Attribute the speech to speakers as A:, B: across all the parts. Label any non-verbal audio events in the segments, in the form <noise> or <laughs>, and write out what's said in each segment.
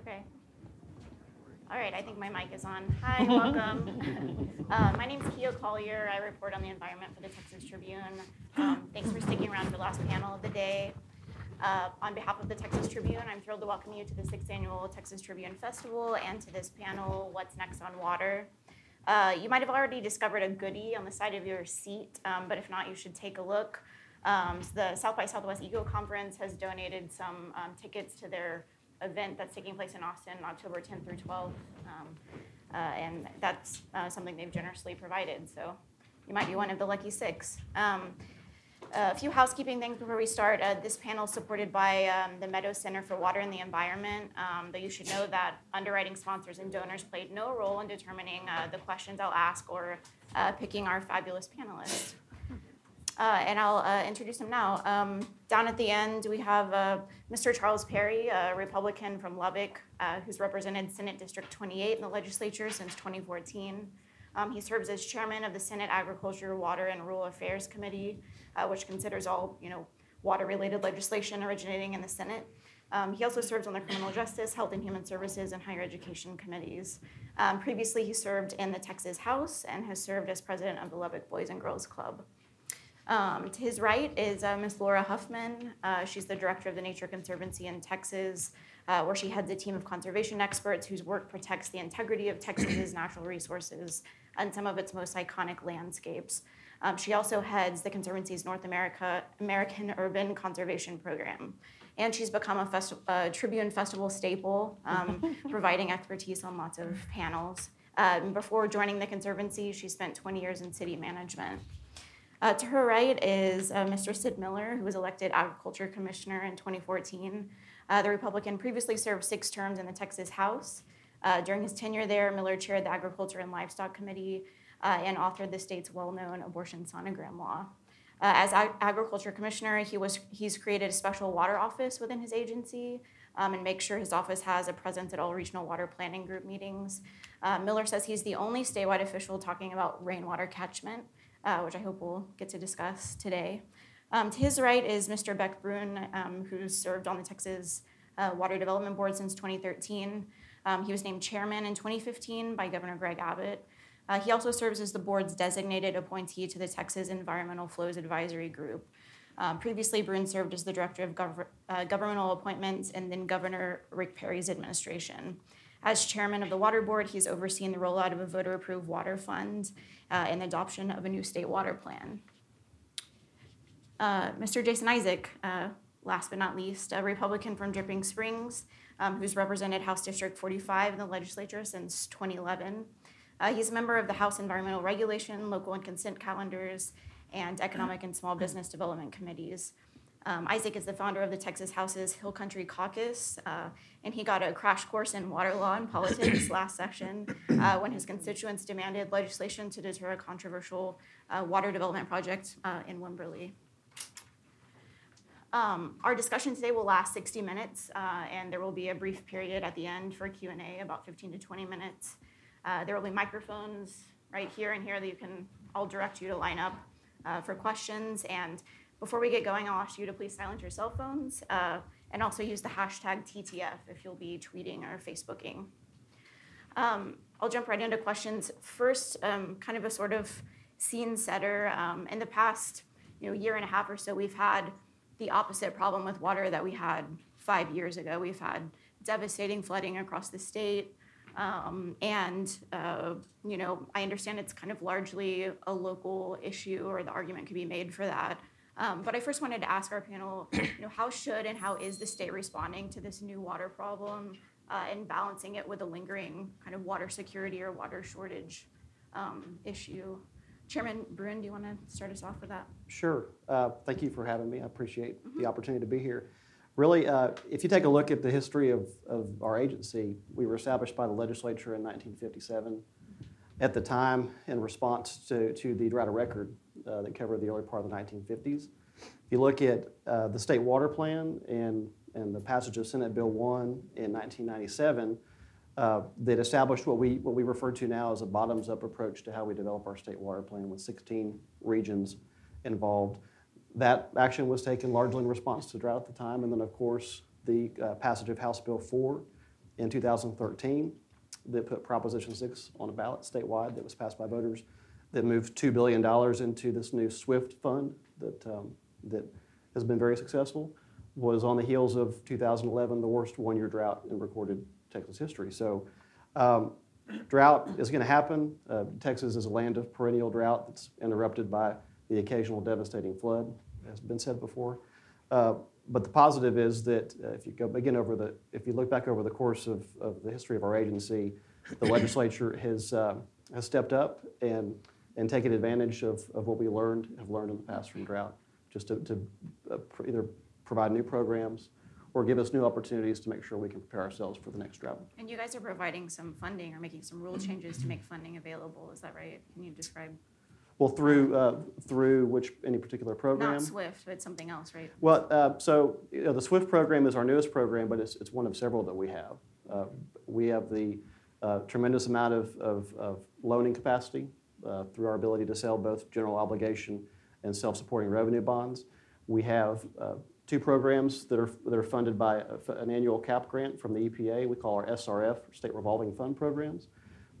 A: Okay. All right, I think my mic is on. Hi, <laughs> welcome. uh, my name is Kiah Collier. I report on the environment for the Texas Tribune. Um, thanks for sticking around for the last panel of the day. Uh, on behalf of the Texas Tribune, I'm thrilled to welcome you to the sixth annual Texas Tribune Festival and to this panel, What's Next on Water? Uh, you might have already discovered a goodie on the side of your seat, um, but if not, you should take a look. Um, so the South by Southwest Eco Conference has donated some um, tickets to their event that's taking place in Austin October 10th through 12th. Um, uh, and that's uh, something they've generously provided. So you might be one of the lucky six. Um, a few housekeeping things before we start. Uh, this panel is supported by um, the Meadows Center for Water and the Environment, um, but you should know that underwriting sponsors and donors played no role in determining uh, the questions I'll ask or uh, picking our fabulous panelists. Uh, and I'll uh, introduce him now. Um, down at the end, we have uh, Mr. Charles Perry, a Republican from Lubbock, uh, who's represented Senate District 28 in the legislature since 2014. Um, he serves as chairman of the Senate Agriculture, Water, and Rural Affairs Committee, uh, which considers all you know water-related legislation originating in the Senate. Um, he also serves on the Criminal Justice, Health and Human Services, and Higher Education committees. Um, previously, he served in the Texas House and has served as president of the Lubbock Boys and Girls Club. Um, to his right is uh, Ms. Laura Huffman. Uh, she's the director of the Nature Conservancy in Texas, uh, where she heads a team of conservation experts whose work protects the integrity of Texas's natural resources and some of its most iconic landscapes. Um, she also heads the Conservancy's North America American Urban Conservation Program. And she's become a, festi- a Tribune Festival staple, um, <laughs> providing expertise on lots of panels. Um, before joining the Conservancy, she spent 20 years in city management. Uh, to her right is uh, Mr. Sid Miller, who was elected Agriculture Commissioner in 2014. Uh, the Republican previously served six terms in the Texas House. Uh, during his tenure there, Miller chaired the Agriculture and Livestock Committee uh, and authored the state's well-known abortion sonogram law. Uh, as Ag- Agriculture Commissioner, he was, he's created a special water office within his agency um, and makes sure his office has a presence at all regional water planning group meetings. Miller says he's the only statewide official talking about rainwater catchment uh, which I hope we'll get to discuss today. Um, to his right is Mr. Bech Bruun, um, who's served on the Texas uh, Water Development Board since 2013. Um, he was named chairman in 2015 by Governor Greg Abbott. Uh, he also serves as the board's designated appointee to the Texas Environmental Flows Advisory Group. Um, previously, Bruun served as the director of gov- uh, governmental appointments and then Governor Rick Perry's administration. As chairman of the Water Board, he's overseen the rollout of a voter approved water fund uh, and the adoption of a new state water plan. Uh, Mr. Jason Isaac, uh, last but not least, a Republican from Dripping Springs, um, who's represented House District 45 in the legislature since 2011. Uh, he's a member of the House Environmental Regulation, Local and Consent Calendars, and Economic and Small Business Development Committees. Um, Isaac is the founder of the Texas House's Hill Country Caucus, uh, and he got a crash course in water law and politics <coughs> last session uh, when his constituents demanded legislation to deter a controversial uh, water development project uh, in Wimberley. Um, our discussion today will last 60 minutes, uh, and there will be a brief period at the end for Q&A, about 15 to 20 minutes. Uh, there will be microphones right here and here that you can, I'll direct you to line up for questions, and before we get going, I'll ask you to please silence your cell phones uh, and also use the hashtag TTF if you'll be tweeting or Facebooking. Um, I'll jump right into questions. First, um, kind of a sort of scene setter. Um, in the past you know, year and a half or so, we've had the opposite problem with water that we had five years ago. We've had devastating flooding across the state. Um, and uh, you know, I understand it's kind of largely a local issue, or the argument could be made for that. Um, but I first wanted to ask our panel, <clears throat> you know, how should and how is the state responding to this new water problem uh, and balancing it with a lingering kind of water security or water shortage um, issue? Chairman Bruun, do you want to start us off with that?
B: Sure. Uh, thank you for having me. I appreciate mm-hmm. the opportunity to be here. Really, uh, if you take a look at the history of, of our agency, we were established by the legislature in 1957. At the time, in response to, to the drought record uh, that covered the early part of the 1950s. If you look at uh, the state water plan and, and the passage of Senate Bill 1 in 1997, uh, that established what we, what we refer to now as a bottoms up approach to how we develop our state water plan with 16 regions involved. That action was taken largely in response to drought at the time, and then, of course, the uh, passage of House Bill 4 in 2013 that put Proposition 6 on a ballot statewide that was passed by voters that moved $2 billion into this new SWIFT fund that, um, that has been very successful, was on the heels of 2011, the worst one-year drought in recorded Texas history. So um, drought is going to happen. Uh, Texas is a land of perennial drought that's interrupted by the occasional devastating flood, as has been said before. Uh, but the positive is that uh, if you go again over the, if you look back over the course of, of the history of our agency, the <coughs> legislature has, uh, has stepped up and, and taken advantage of, of what we learned, have learned in the past from drought, just to, to uh, pr- either provide new programs or give us new opportunities to make sure we can prepare ourselves for the next drought.
A: And you guys are providing some funding or making some rule <clears throat> changes to make funding available, is that right? Can you describe,
B: Well, through, uh, through which, any particular program?
A: not SWIFT, but something else, right?
B: Well, uh, so you know, the SWIFT program is our newest program, but it's, it's one of several that we have. Uh, we have the uh, tremendous amount of, of, of loaning capacity uh, through our ability to sell both general obligation and self-supporting revenue bonds. We have uh, two programs that are, that are funded by a- an annual cap grant from the EPA. We call our SRF, State Revolving Fund Programs.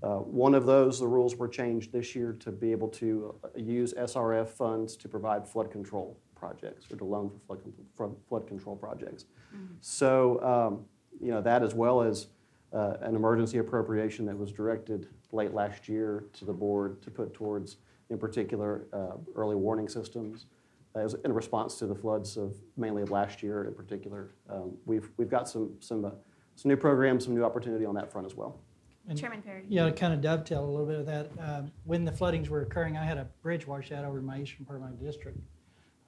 B: Uh, One of those, the rules were changed this year to be able to uh, use SRF funds to provide flood control projects or to loan for flood, for flood control projects. So, um, you know, that as well as uh, an emergency appropriation that was directed late last year to the board to put towards, in particular, uh, early warning systems as in response to the floods of mainly of last year in particular. Um, We've, we've got some, some, uh, some new programs, some new opportunity on that front as well.
C: And-
A: Chairman Perry?
C: Yeah, to kind of dovetail a little bit of that, um, when the floodings were occurring, I had a bridge wash out over my eastern part of my district.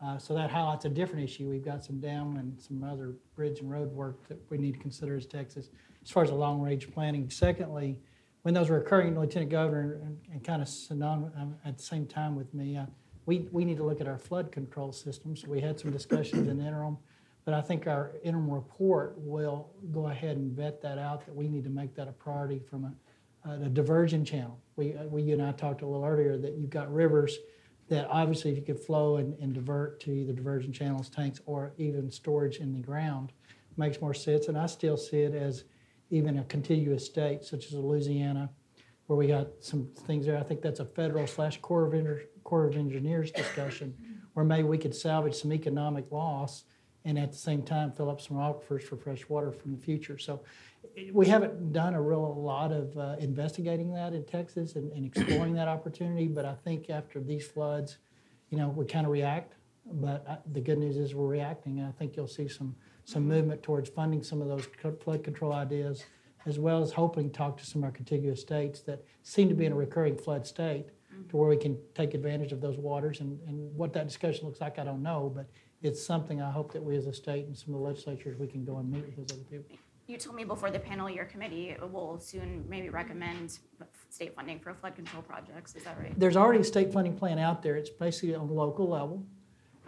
C: Uh, So that highlights a different issue. We've got some dam and some other bridge and road work that we need to consider as Texas, as far as the long-range planning. Secondly, when those were occurring, Lieutenant Governor, and- and kind of synonymous um, at the same time with me, uh, we, we need to look at our flood control systems. We had some discussions in the interim, but I think our interim report will go ahead and vet that out, that we need to make that a priority from a, a diversion channel. We, uh, we, you and I talked a little earlier that you've got rivers that obviously if you could flow and, and divert to either diversion channels, tanks, or even storage in the ground, makes more sense. And I still see it as even a contiguous state such as Louisiana, where we got some things there. I think that's a federal slash Corps of, Corps of Engineers discussion, where maybe we could salvage some economic loss and at the same time fill up some aquifers for fresh water from the future. So we haven't done a real lot of uh, investigating that in Texas and, and exploring that opportunity, but I think after these floods, you know, we kind of react. But uh, the good news is we're reacting, and I think you'll see some some movement towards funding some of those flood control ideas, as well as hoping to talk to some of our contiguous states that seem to be in a recurring flood state, to where we can take advantage of those waters. And, and what that discussion looks like, I don't know, but it's something I hope that we as a state and some of the legislatures we can go and meet with those other people.
A: You told me before the panel, your committee will soon maybe recommend state funding for flood control projects, is that right?
C: There's already a state funding plan out there. It's basically on the local level.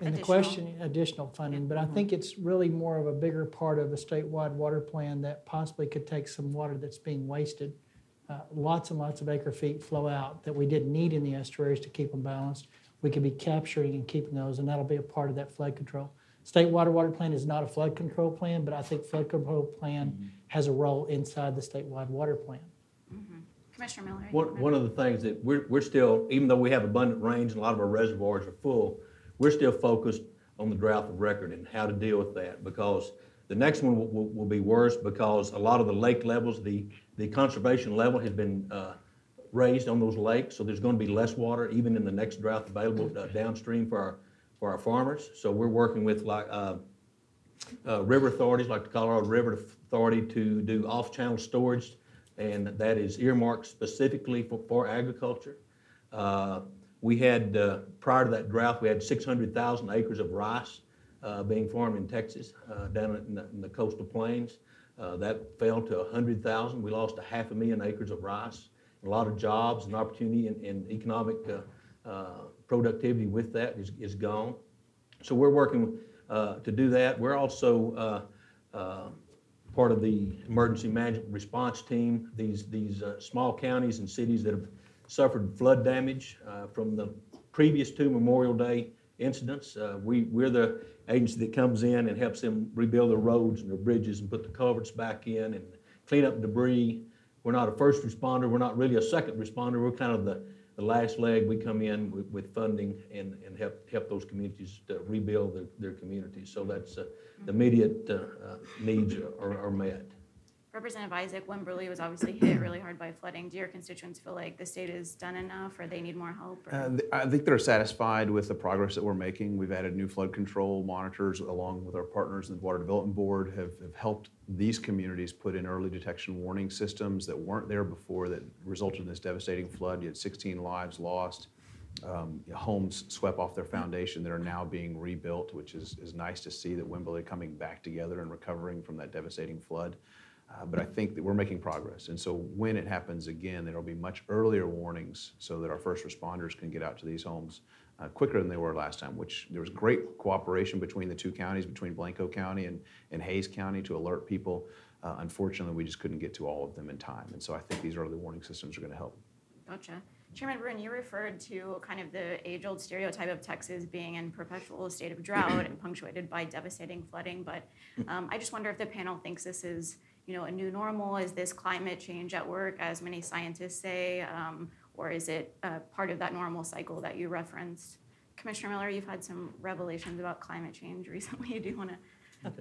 C: And the
A: Additional.
C: question, additional funding, but I think it's really more of a bigger part of a statewide water plan that possibly could take some water that's being wasted. Uh, Lots and lots of acre feet flow out that we didn't need in the estuaries to keep them balanced. We could be capturing and keeping those, and that'll be a part of that flood control. State water water plan is not a flood control plan, but I think flood control plan has a role inside the statewide water plan.
A: Commissioner Miller?
D: One, one of the things that we're, we're still, even though we have abundant rains and a lot of our reservoirs are full, we're still focused on the drought of record and how to deal with that because the next one will, will, will be worse because a lot of the lake levels, the, the conservation level has been, uh, raised on those lakes, so there's gonna be less water even in the next drought available uh, downstream for our, for our farmers. So we're working with like, uh, uh, river authorities like the Colorado River Authority to do off-channel storage, and that is earmarked specifically for, for agriculture. Uh, we had, uh, prior to that drought, we had 600,000 acres of rice uh, being farmed in Texas, uh, down in the, in the coastal plains. Uh, that fell to 100,000. We lost a half a million acres of rice. A lot of jobs and opportunity and, and economic uh, uh, productivity with that is, is gone. So we're working uh, to do that. We're also part of the emergency management response team. These, these uh, small counties and cities that have suffered flood damage uh, from the previous two Memorial Day incidents. Uh, We, we're the agency that comes in and helps them rebuild their roads and their bridges and put the culverts back in and clean up debris. We're not a first responder, we're not really a second responder, we're kind of the, the last leg. We come in with, with funding and, and help, help those communities to rebuild their, their communities. So that's, uh, the immediate, uh, uh, needs are, are met.
A: Representative Isaac, Wimberley was obviously hit really hard by flooding. Do your constituents feel like the state has done enough or they need more help?
E: Uh, I think they're satisfied with the progress that we're making. We've added new flood control monitors along with our partners in the Water Development Board have, have helped these communities put in early detection warning systems that weren't there before that resulted in this devastating flood. You had 16 lives lost, um, homes swept off their foundation that are now being rebuilt, which is, is nice to see that Wimberley coming back together and recovering from that devastating flood. Uh, but I think that we're making progress. And so when it happens again, there'll be much earlier warnings so that our first responders can get out to these homes uh, quicker than they were last time, which there was great cooperation between the two counties, between Blanco County and, and Hays County to alert people. Uh, unfortunately, we just couldn't get to all of them in time. And so I think these early warning systems are going to help.
A: Gotcha. Chairman Bruun, you referred to kind of the age-old stereotype of Texas being in perpetual state of drought and punctuated by devastating flooding. But <clears throat> um, I just wonder if the panel thinks this is, you know, a new normal. Is this climate change at work, as many scientists say, um, or is it uh, part of that normal cycle that you referenced? Commissioner Miller, you've had some revelations about climate change <laughs> recently. Do you want to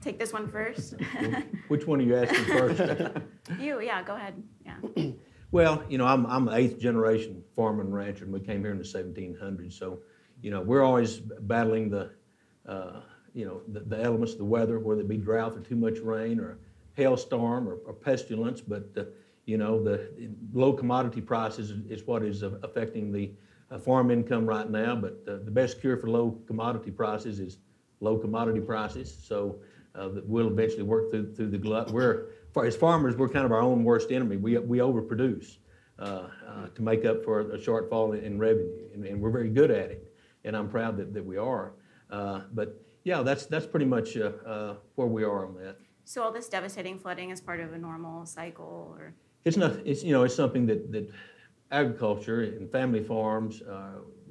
A: take this one first? <laughs>
D: Which one are you asking first? <laughs>
A: you, yeah, go ahead. Yeah. <clears throat>
D: Well, you know, I'm, I'm an eighth generation farmer and rancher, and we came here in the 1700s. So, you know, we're always battling the, uh, you know, the, the elements, the weather, whether it be drought or too much rain or hailstorm or, or pestilence. But, uh, you know, the low commodity prices is, what is affecting the uh, farm income right now. But uh, the best cure for low commodity prices is low commodity prices. So uh, that we'll eventually work through through the glut. We're as farmers, we're kind of our own worst enemy. We we overproduce uh, uh, to make up for a shortfall in, in revenue, and, and, we're very good at it. And I'm proud that, that we are. Uh, but yeah, that's that's pretty much uh, uh, where we are on that.
A: So all this devastating flooding is part of a normal cycle, or
D: It's not. It's you know it's something that that agriculture and family farms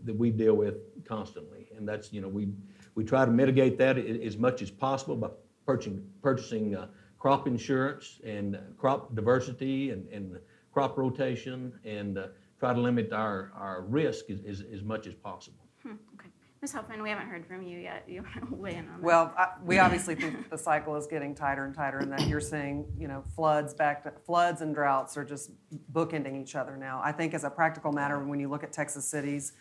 D: that we deal with constantly, and that's you know we we try to mitigate that as much as possible by purchasing, purchasing uh, crop insurance and uh, crop diversity and, and crop rotation and uh, try to limit our, our risk as, as, as much as possible.
A: Ms. Huffman, we haven't heard from you yet. You want to <laughs> weigh in on that?
F: Well, I- we <laughs> obviously think the cycle is getting tighter and tighter, and that you're seeing, you know, floods back to, floods and droughts are just bookending each other now. I think as a practical matter, when you look at Texas cities,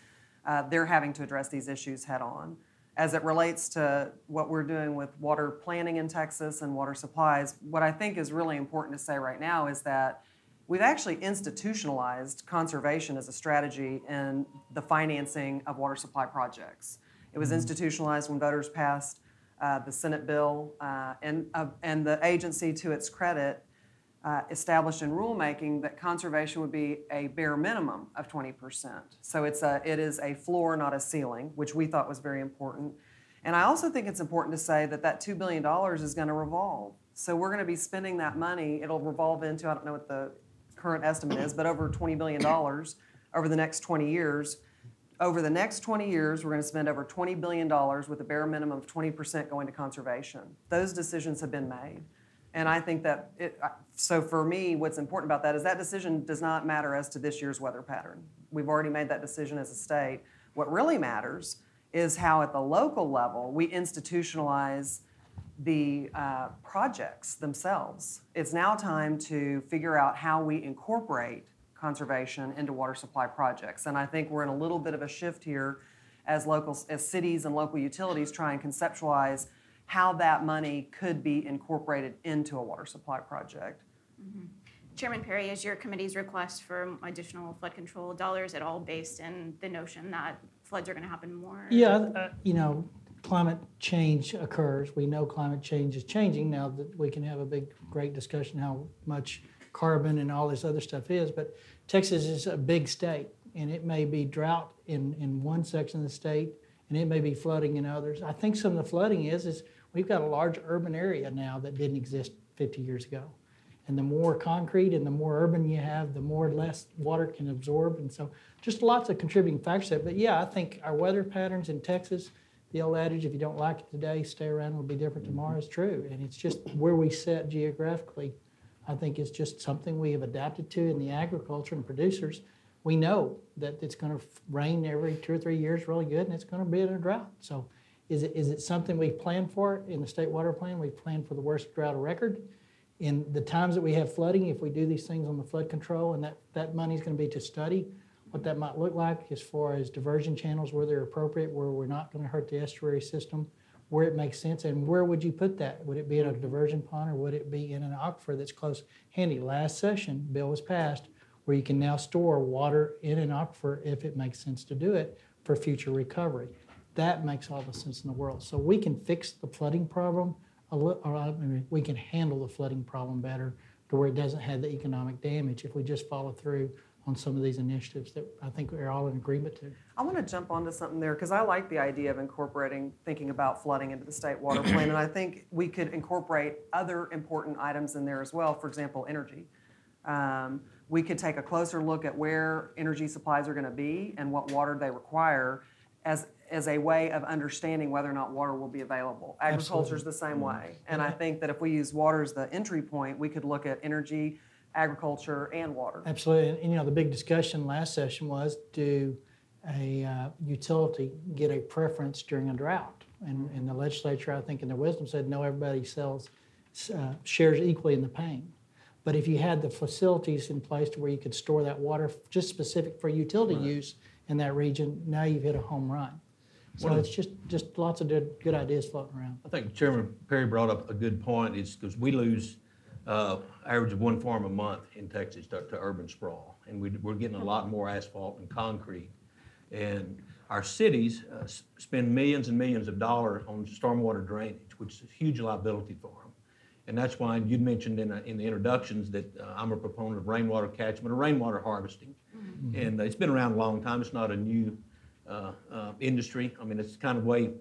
F: uh, they're having to address these issues head-on. As it relates to what we're doing with water planning in Texas and water supplies, what I think is really important to say right now is that we've actually institutionalized conservation as a strategy in the financing of water supply projects. It was institutionalized when voters passed uh, the Senate bill, uh, and, uh, and the agency, to its credit, uh, established in rulemaking that conservation would be a bare minimum of 20%. So it's a, it is a floor, not a ceiling, which we thought was very important. And I also think it's important to say that that $2 billion is going to revolve. So we're going to be spending that money. It'll revolve into, I don't know what the current estimate is, but over $20 billion over the next 20 years. Over the next 20 years, we're going to spend over $20 billion with a bare minimum of 20% going to conservation. Those decisions have been made. And I think that it, so for me, what's important about that is that decision does not matter as to this year's weather pattern. We've already made that decision as a state. What really matters is how at the local level we institutionalize the uh, projects themselves. It's now time to figure out how we incorporate conservation into water supply projects. And I think we're in a little bit of a shift here as local, as cities and local utilities try and conceptualize how that money could be incorporated into a water supply project.
A: Mm-hmm. Chairman Perry, is your committee's request for additional flood control dollars at all based in the notion that floods are going to happen more?
C: Yeah, uh, you know, climate change occurs. We know climate change is changing now that we can have a big, great discussion how much carbon and all this other stuff is. But Texas is a big state, and it may be drought in, in one section of the state, and it may be flooding in others. I think some of the flooding is is we've got a large urban area now that didn't exist 50 years ago. And the more concrete and the more urban you have, the more less water can absorb. And so just lots of contributing factors. But yeah, I think our weather patterns in Texas, the old adage, if you don't like it today, stay around, it'll be different mm-hmm. tomorrow is true. And it's just where we sit geographically. I think it's just something we have adapted to in the agriculture and producers. We know that it's going to rain every two or three years really good, and it's going to be in a drought. So, is it is it something we planned for in the state water plan? We planned for the worst drought of record. In the times that we have flooding, if we do these things on the flood control, and that that money is going to be to study what that might look like as far as diversion channels where they're appropriate, where we're not going to hurt the estuary system, where it makes sense, and where would you put that? Would it be in a diversion pond or would it be in an aquifer that's close handy? Last session, bill was passed where you can now store water in an aquifer if it makes sense to do it for future recovery. That makes all the sense in the world. So we can fix the flooding problem, or we can handle the flooding problem better to where it doesn't have the economic damage if we just follow through on some of these initiatives that I think we're all in agreement to.
F: I want to jump onto something there because I like the idea of incorporating thinking about flooding into the state water plan, and I think we could incorporate other important items in there as well. For example, energy. Um, we could take a closer look at where energy supplies are going to be and what water they require as as a way of understanding whether or not water will be available. Agriculture is the same way, and I think that if we use water as the entry point, we could look at energy, agriculture, and water.
C: Absolutely, and, and, you know, the big discussion last session was, do a uh, utility get a preference during a drought? And, and the legislature, I think in their wisdom, said, no, everybody sells, uh, shares equally in the pain. But if you had the facilities in place to where you could store that water just specific for utility use in that region, now you've hit a home run. So
D: One of-
C: it's just, just lots of good, good ideas floating around.
D: I think Chairman Perry brought up a good point, is because we lose uh, average of one farm a month in Texas to, to urban sprawl. And we, we're getting a lot more asphalt and concrete. And our cities uh, s- spend millions and millions of dollars on stormwater drainage, which is a huge liability for them. And that's why you'd mentioned in, uh, in the introductions that uh, I'm a proponent of rainwater catchment or rainwater harvesting. And uh, it's been around a long time, it's not a new uh, uh, industry. I mean, it's kind of way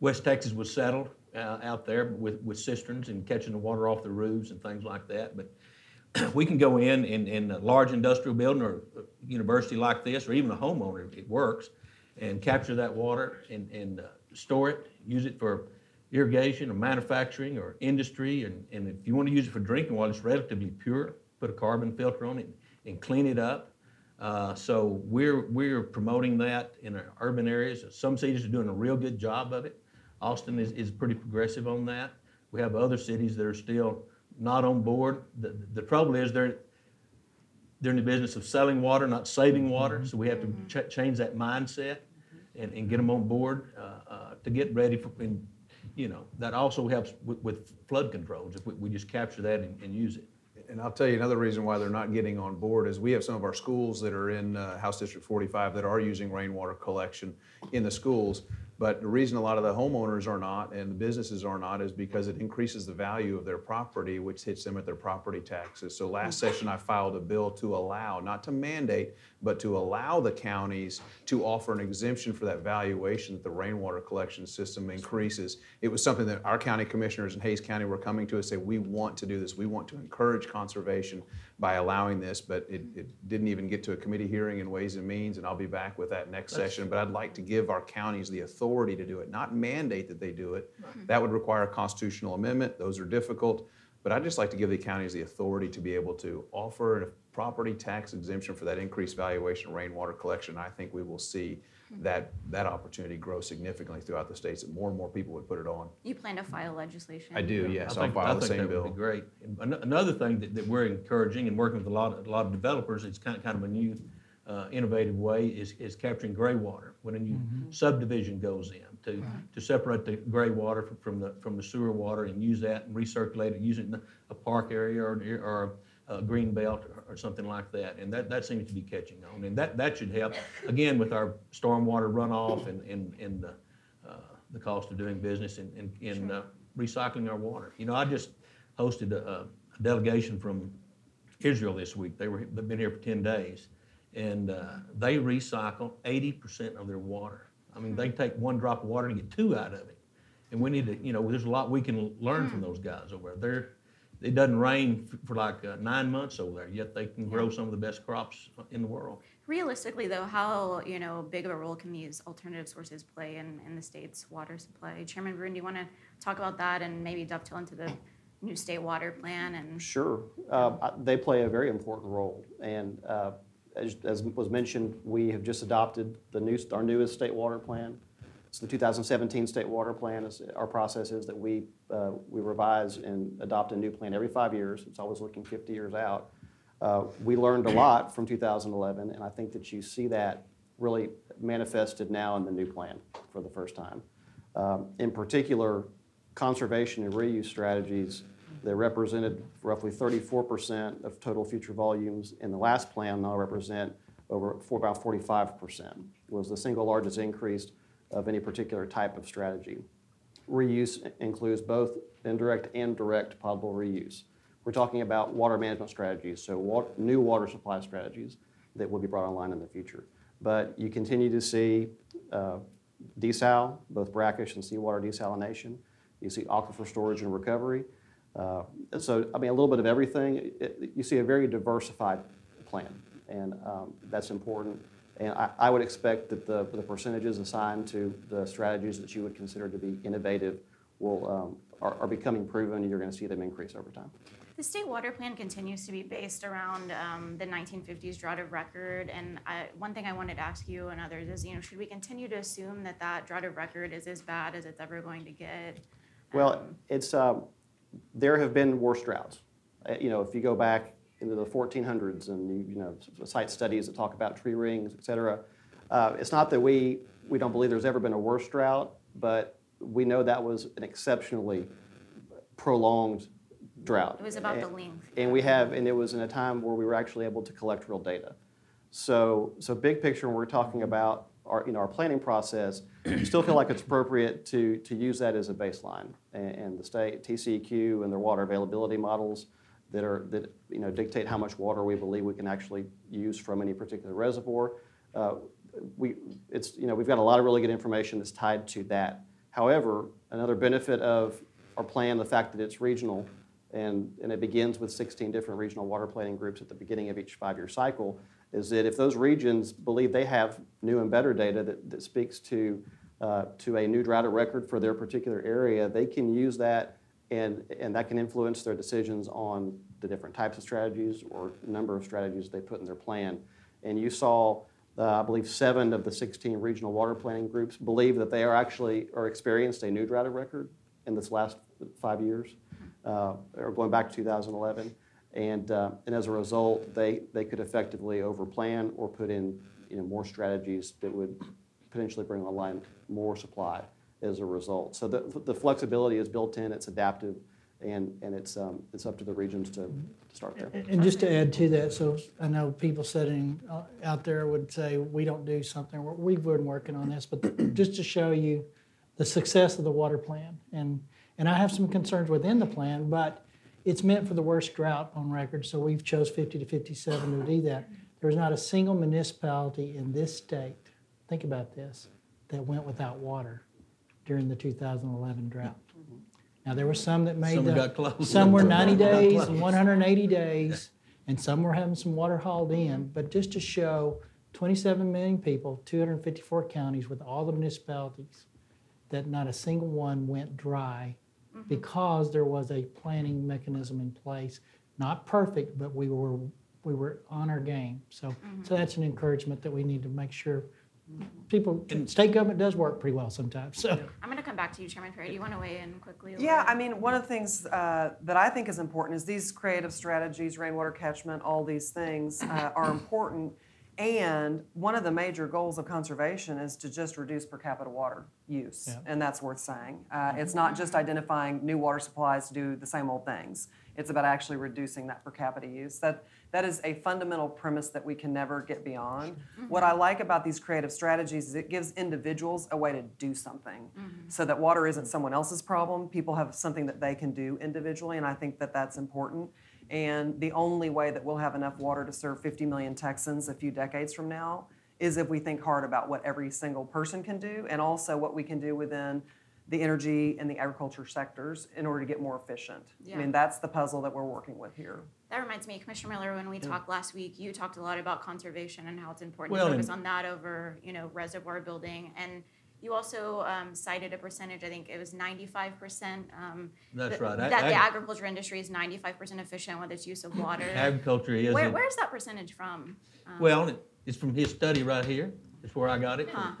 D: West Texas was settled uh, out there with, with cisterns and catching the water off the roofs and things like that. But <clears throat> we can go in, in in a large industrial building or university like this, or even a homeowner, it works, and capture that water and, and uh, store it, use it for irrigation or manufacturing or industry. And, and if you want to use it for drinking water, it's relatively pure. Put a carbon filter on it and clean it up. Uh, so we're, we're promoting that in our urban areas. Some cities are doing a real good job of it. Austin is, is pretty progressive on that. We have other cities that are still not on board. The, the trouble is they're, they're in the business of selling water, not saving water. So we have to ch- change that mindset and, and get them on board uh, uh, to get ready for, and, you know, that also helps with, with flood controls if we, we just capture that and, and use it.
E: And I'll tell you another reason why they're not getting on board is we have some of our schools that are in uh, House District 45 that are using rainwater collection in the schools. But the reason a lot of the homeowners are not and the businesses are not is because it increases the value of their property, which hits them at their property taxes. So last mm-hmm. session, I filed a bill to allow, not to mandate, but to allow the counties to offer an exemption for that valuation that the rainwater collection system increases. It was something that our county commissioners in Hays County were coming to us, say, we want to do this. We want to encourage conservation by allowing this, but it, mm-hmm. it didn't even get to a committee hearing in Ways and Means, and I'll be back with that next session. But I'd like to give our counties the authority to do it, not mandate that they do it. That would require a constitutional amendment. Those are difficult. But I'd just like to give the counties the authority to be able to offer a property tax exemption for that increased valuation of rainwater collection. I think we will see that, that opportunity grow significantly throughout the states, that more and more people would put it on.
G: You plan to file legislation?
E: I do, yes,
D: I
E: I'll
D: think, I
E: file the
D: think
E: same
D: that would
E: bill.
D: be great. An- Another thing that, that we're encouraging and working with a lot, of- a lot of developers, it's kind of, kind of a new, uh, innovative way, is, is capturing gray water. When a new subdivision goes in, to, to separate the gray water from, from the, from the sewer water and use that and recirculate it, using a park area or, or a green belt or- something like that. And that, that seems to be catching on. And that, that should help, again, with our stormwater runoff and, and, and the, uh, the cost of doing business and, and, and uh, recycling our water. You know, I just hosted a, a delegation from Israel this week. They were, they've been here for ten days. And, uh, they recycle eighty percent of their water. I mean, they take one drop of water and get two out of it. And we need to, you know, there's a lot we can learn from those guys over there. They're, it doesn't rain f- for like uh, nine months over there, yet they can grow some of the best crops in the world.
G: Realistically, though, how, you know, big of a role can these alternative sources play in, in the state's water supply? Chairman Bruun, do you want to talk about that and maybe dovetail into the new state water plan and
B: Sure. Uh, They play a very important role. And uh, as as was mentioned, we have just adopted the new, our newest state water plan. It's the 2017 state water plan. It's- Our process is that we, uh, we revise and adopt a new plan every five years. It's always looking 50 years out. Uh, We learned a lot from 2011, and I think that you see that really manifested now in the new plan for the first time. Um, In particular, conservation and reuse strategies that represented roughly 34% of total future volumes in the last plan now represent over, for about 45%. Was the single largest increase of any particular type of strategy. Reuse includes both indirect and direct potable reuse. We're talking about water management strategies, so wa- new water supply strategies that will be brought online in the future. But you continue to see uh, desal, both brackish and seawater desalination. You see aquifer storage and recovery. Uh, So, I mean, a little bit of everything. It- You see a very diversified plan, and um, that's important. And I, I would expect that the, the percentages assigned to the strategies that you would consider to be innovative will, um, are, are becoming proven, and you're going to see them increase over time.
G: The state water plan continues to be based around um, the 1950s drought of record. And I, one thing I wanted to ask you and others is, you know, should we continue to assume that that drought of record is as bad as it's ever going to get?
B: Well,
G: Um,
B: it's, um, there have been worse droughts. Uh, You know, if you go back into the 1400s and you, you know, cite studies that talk about tree rings, et cetera, uh, it's not that we, we don't believe there's ever been a worse drought, but we know that was an exceptionally prolonged drought.
G: It was about the length.
B: And we have, and it was in a time where we were actually able to collect real data. So, so big picture, when we're talking about our, you know, our planning process, we still feel like it's appropriate to, to use that as a baseline. And, and the state, TCEQ and their water availability models that are, that, you know, dictate how much water we believe we can actually use from any particular reservoir. Uh, we, it's, you know, we've got a lot of really good information that's tied to that. However, another benefit of our plan, the fact that it's regional, and, and it begins with 16 different regional water planning groups at the beginning of each five-year cycle, is that if those regions believe they have new and better data that, that speaks to, uh, to a new drought record for their particular area, they can use that and, and that can influence their decisions on the different types of strategies or number of strategies they put in their plan. And you saw, uh, I believe, seven of the 16 regional water planning groups believe that they are actually, or experienced a new drought record in this last five years, uh, or going back to 2011. And, uh, and as a result, they, they could effectively overplan or put in, you know, more strategies that would potentially bring online more supply as a result. So the, the flexibility is built in, it's adaptive, and, and it's, um, it's up to the regions to, to start there.
C: And just to add to that, so I know people sitting uh, out there would say, we don't do something, we've been working on this, but <clears throat> just to show you the success of the water plan. And, and I have some concerns within the plan, but it's meant for the worst drought on record, so we've chose 50 to 57 to do that. There's not a single municipality in this state, think about this, that went without water during the 2011 drought. Now, there were some that made
D: Some
C: the.
D: got close.
C: Some were 90
D: Got
C: days
D: close.
C: and 180 days, and some were having some water hauled in. But just to show 27 million people, 254 counties with all the municipalities, that not a single one went dry mm-hmm. because there was a planning mechanism in place. Not perfect, but we were we were on our game. So so mm-hmm. that's an encouragement that we need to make sure people and state government does work pretty well sometimes. So.
G: I'm going to come back to you, Chairman Perry. Do you want to weigh in quickly?
F: Yeah, I mean, one of the things uh, that I think is important is these creative strategies, rainwater catchment, all these things uh, <clears throat> are important. And one of the major goals of conservation is to just reduce per capita water use,
C: Yeah.
F: and that's worth saying. Uh, it's not just identifying new water supplies to do the same old things. It's about actually reducing that per capita use. That that is a fundamental premise that we can never get beyond. Mm-hmm. What I like about these creative strategies is it gives individuals a way to do something, mm-hmm. so that water isn't someone else's problem. People have something that they can do individually, and I think that that's important. And the only way that we'll have enough water to serve 50 million Texans a few decades from now is if we think hard about what every single person can do and also what we can do within the energy and the agriculture sectors in order to get more efficient. I mean, that's the puzzle that we're working with here.
G: That reminds me, Commissioner Miller, when we talked last week, you talked a lot about conservation and how it's important
D: Well,
G: to focus
D: and-
G: on that over, you know, reservoir building. And, You also um, cited a percentage, I think it was ninety-five percent. um,
D: That's
G: that-
D: right.
G: That
D: Ag-
G: the agriculture industry is ninety-five percent efficient with its use of water.
D: Agriculture is.
G: Where, where's that percentage from? Um,
D: Well, it's from his study right here. That's where I got it.
G: Huh.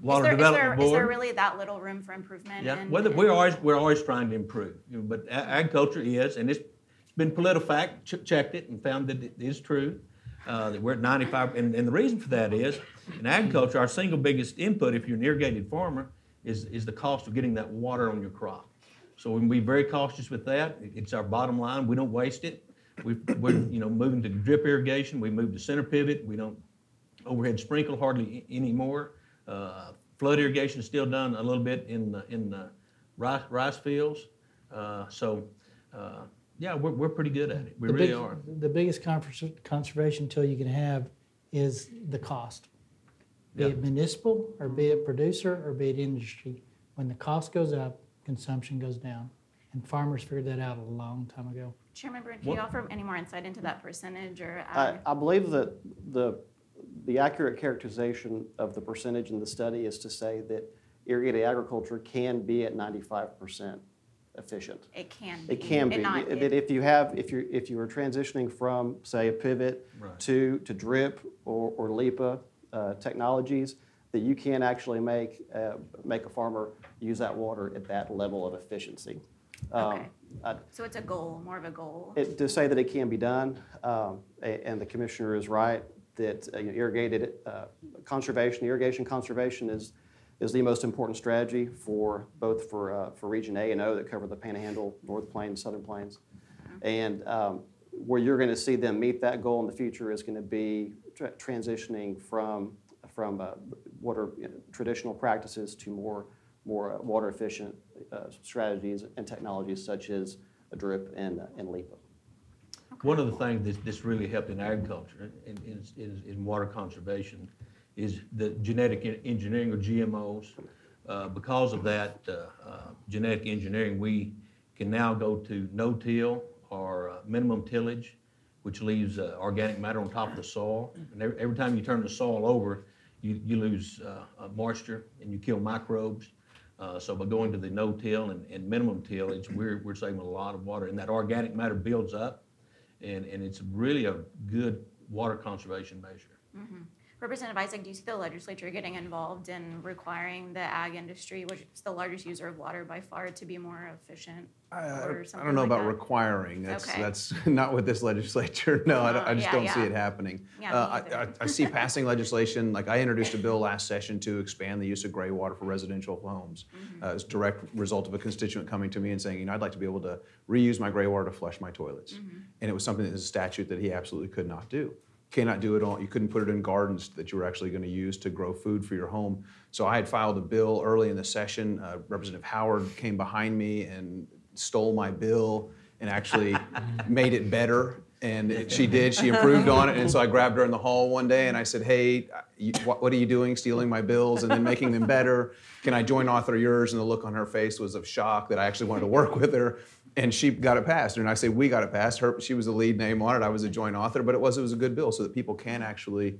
D: Water
G: is there, is
D: Development
G: there, is there
D: Board.
G: really that little room for improvement?
D: Yeah,
G: in- in-
D: we're always, we're always trying to improve, you know, but agriculture is, and it's it's been PolitiFact, ch- checked it and found that it is true, uh, that we're at ninety-five, and, and the reason for that is, in agriculture, our single biggest input, if you're an irrigated farmer, is, is the cost of getting that water on your crop. So we be very cautious with that. It's our bottom line. We don't waste it. We, we're, you know, moving to drip irrigation. We moved to center pivot. We don't overhead sprinkle hardly anymore. Uh, flood irrigation is still done a little bit in the, in the rice, rice fields. Uh, so, uh, yeah, we're, we're pretty good at it. We
C: The
D: really
C: big-
D: are.
C: The biggest conservation tool you can have is the cost. Be
D: Yeah.
C: it municipal, or be it producer, or be it industry. When the cost goes up, consumption goes down. And farmers figured that out a long time ago.
G: Chairman Bruun, can you offer any more insight into that percentage or?
B: I, I believe that the, the accurate characterization of the percentage in the study is to say that irrigated agriculture can be at ninety-five percent efficient.
G: It can be.
B: It can be.
G: and not-
B: That
G: it-
B: if you have, if you're, if you are transitioning from, say, a pivot
D: Right.
B: to, to drip or, or LEPA uh, technologies, that you can actually make, uh, make a farmer use that water at that level of efficiency. Um,
G: Okay.
B: I-
G: So it's a goal, more of a goal.
B: it, to say that it can be done, um, a- and the commissioner is right, that uh, irrigated, uh, conservation, irrigation conservation is, is the most important strategy for, both for, uh, for Region A and O that cover the Panhandle, North Plains, Southern Plains. And um, where you're gonna see them meet that goal in the future is gonna be tra- transitioning from, from uh, water, you know, traditional practices to more, more uh, water efficient uh, strategies and technologies such as a drip and, and LEPA.
D: One of the things that's, that's really helped in agriculture and in water conservation is the genetic en- engineering or GMOs. Uh, because of that uh, uh, genetic engineering, we can now go to no-till or uh, minimum tillage, which leaves uh, organic matter on top of the soil. And every, every time you turn the soil over, you, you lose uh, moisture and you kill microbes. So by going to the no-till and, and minimum tillage, we're, we're saving a lot of water. And that organic matter builds up, and, and it's really a good water conservation measure. Mm-hmm.
G: Representative Isaac, do you see the legislature getting involved in requiring the ag industry, which is the largest user of water by far, to be more efficient?
E: I, I-
G: or
E: I don't know
G: like
E: about
G: that?
E: requiring. That's
G: Okay.
E: that's <laughs> not what this legislature. <laughs> No, I, don't- I
G: Uh,
E: just
G: yeah,
E: don't see it happening.
G: Yeah,
E: Uh, I. I, I see <laughs> passing legislation. Like I introduced a bill last session to expand the use of gray water for residential homes.
G: Mm-hmm.
E: Uh, it's a direct result of a constituent coming to me and saying, you know, I'd like to be able to reuse my gray water to flush my toilets.
G: Mm-hmm.
E: And it was something that is a statute that he absolutely could not do. Cannot do it all. You couldn't put it in gardens that you were actually going to use to grow food for your home. So I had filed a bill early in the session. Uh, Representative Howard came behind me and stole my bill and actually <laughs> made it better. And it- she did. She improved on it. And so I grabbed her in the hall one day and I said, "Hey, you, what, what are you doing? Stealing my bills and then making them better? Can I join author yours?" And the look on her face was of shock that I actually wanted to work with her. And she got it passed. And I say we got it passed. Her, she was the lead name on it. I was a joint author, but it was it was a good bill so that people can actually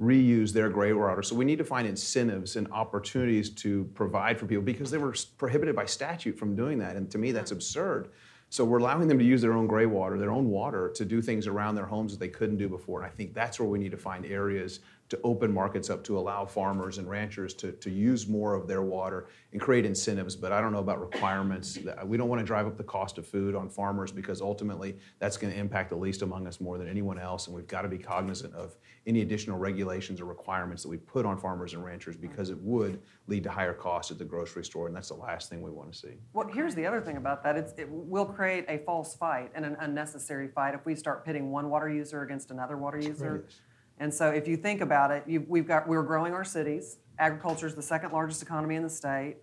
E: reuse their gray water. So we need to find incentives and opportunities to provide for people because they were prohibited by statute from doing that. And to me, that's absurd. So we're allowing them to use their own gray water, their own water, to do things around their homes that they couldn't do before. And I think that's where we need to find areas to open markets up to allow farmers and ranchers to, to use more of their water and create incentives. But I don't know about requirements. We don't want to drive up the cost of food on farmers because ultimately that's going to impact the least among us more than anyone else. And we've got to be cognizant of any additional regulations or requirements that we put on farmers and ranchers because it would lead to higher costs at the grocery store. And that's the last thing we want to see.
F: Well, here's the other thing about that. It's, it will create a false fight and an unnecessary fight if we start pitting one water user against another water user. And so if you think about it, you, we've got, we're growing our cities. Agriculture is the second largest economy in the state.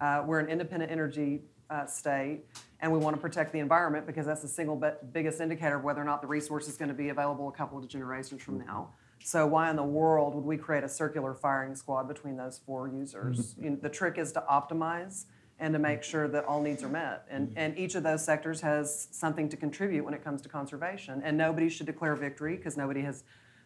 F: Uh, we're an independent energy uh, state, and we want to protect the environment because that's the single be- biggest indicator of whether or not the resource is going to be available a couple of generations from now. So why in the world would we create a circular firing squad between those four users? You know, the trick is to optimize and to make sure that all needs are met. And, and each of those sectors has something to contribute when it comes to conservation. And nobody should declare victory because nobody has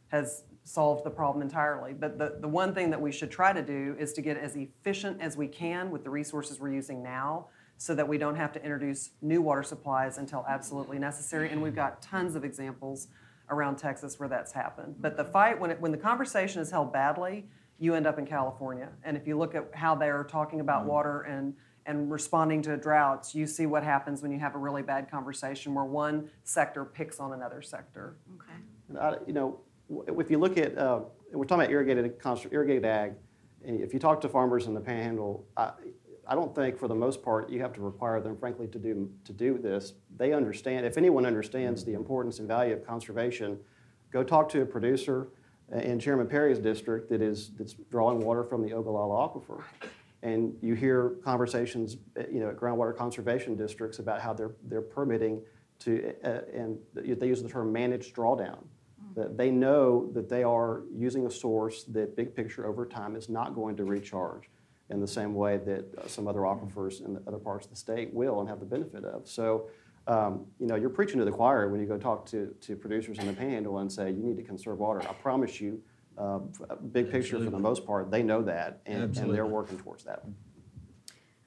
F: has solved the problem entirely. But the, the one thing that we should try to do is to get as efficient as we can with the resources we're using now so that we don't have to introduce new water supplies until absolutely necessary. And we've got tons of examples around Texas where that's happened. But the fight, when, it, when the conversation is held badly, you end up in California. And if you look at how they're talking about mm-hmm. water and, and responding to droughts, you see what happens when you have a really bad conversation where one sector picks on another sector.
G: Okay.
B: And I- You know, w- if you look at, uh, we're talking about irrigated, irrigated ag, if you talk to farmers in the panhandle, I, I don't think for the most part you have to require them frankly to do, to do this. They understand, if anyone understands the importance and value of conservation, go talk to a producer in Chairman Perry's district that is, that's drawing water from the Ogallala Aquifer. And you hear conversations, you know, at groundwater conservation districts about how they're, they're permitting to, uh, and they use the term managed drawdown. That they know that they are using a source that big picture over time is not going to recharge in the same way that uh, some other aquifers in the other parts of the state will and have the benefit of. So, um, you know, you're preaching to the choir when you go talk to, to producers in the panhandle and say, you need to conserve water. I promise you, uh, f- big picture for the most part, they know that and, and they're working towards that.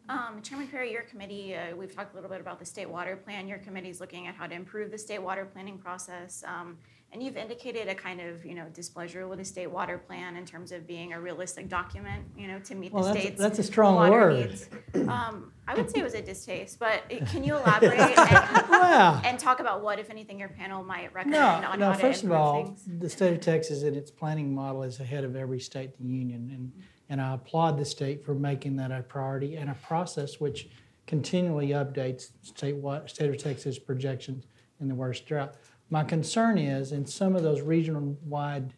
G: Um, Chairman Perry, your committee, uh, we've talked a little bit about the state water plan. Your committee is looking at how to improve the state water planning process. Um, and you've indicated a kind of, you know, displeasure with the state water plan in terms of being a realistic document, you know, to meet
C: Well,
G: the
C: that's-
G: state's
C: that's a strong
G: water
C: word.
G: needs. Um, I would say it was a distaste, but <laughs> can you elaborate and,
C: Wow.
G: and talk about what, if anything, your panel might recommend
C: No,
G: on
C: no,
G: how to
C: first of all,
G: things?
C: the state of Texas in its planning model is ahead of every state in the union. And, and I applaud the state for making that a priority and a process which continually updates state, state of Texas projections in the worst drought. My concern is in some of those regional wide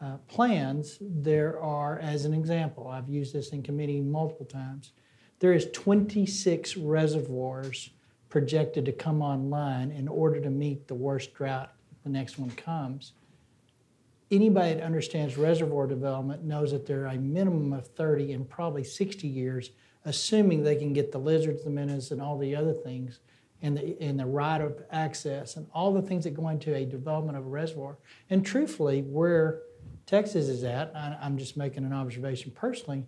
C: uh, plans, there are, as an example, I've used this in committee multiple times, there is 26 reservoirs projected to come online in order to meet the worst drought the next one comes. Anybody that understands reservoir development knows that there are a minimum of 30 and probably 60 years, assuming they can get the lizards, the minnows, and all the other things, and the, and the right of access, and all the things that go into a development of a reservoir. And truthfully, where Texas is at, I, I'm just making an observation personally,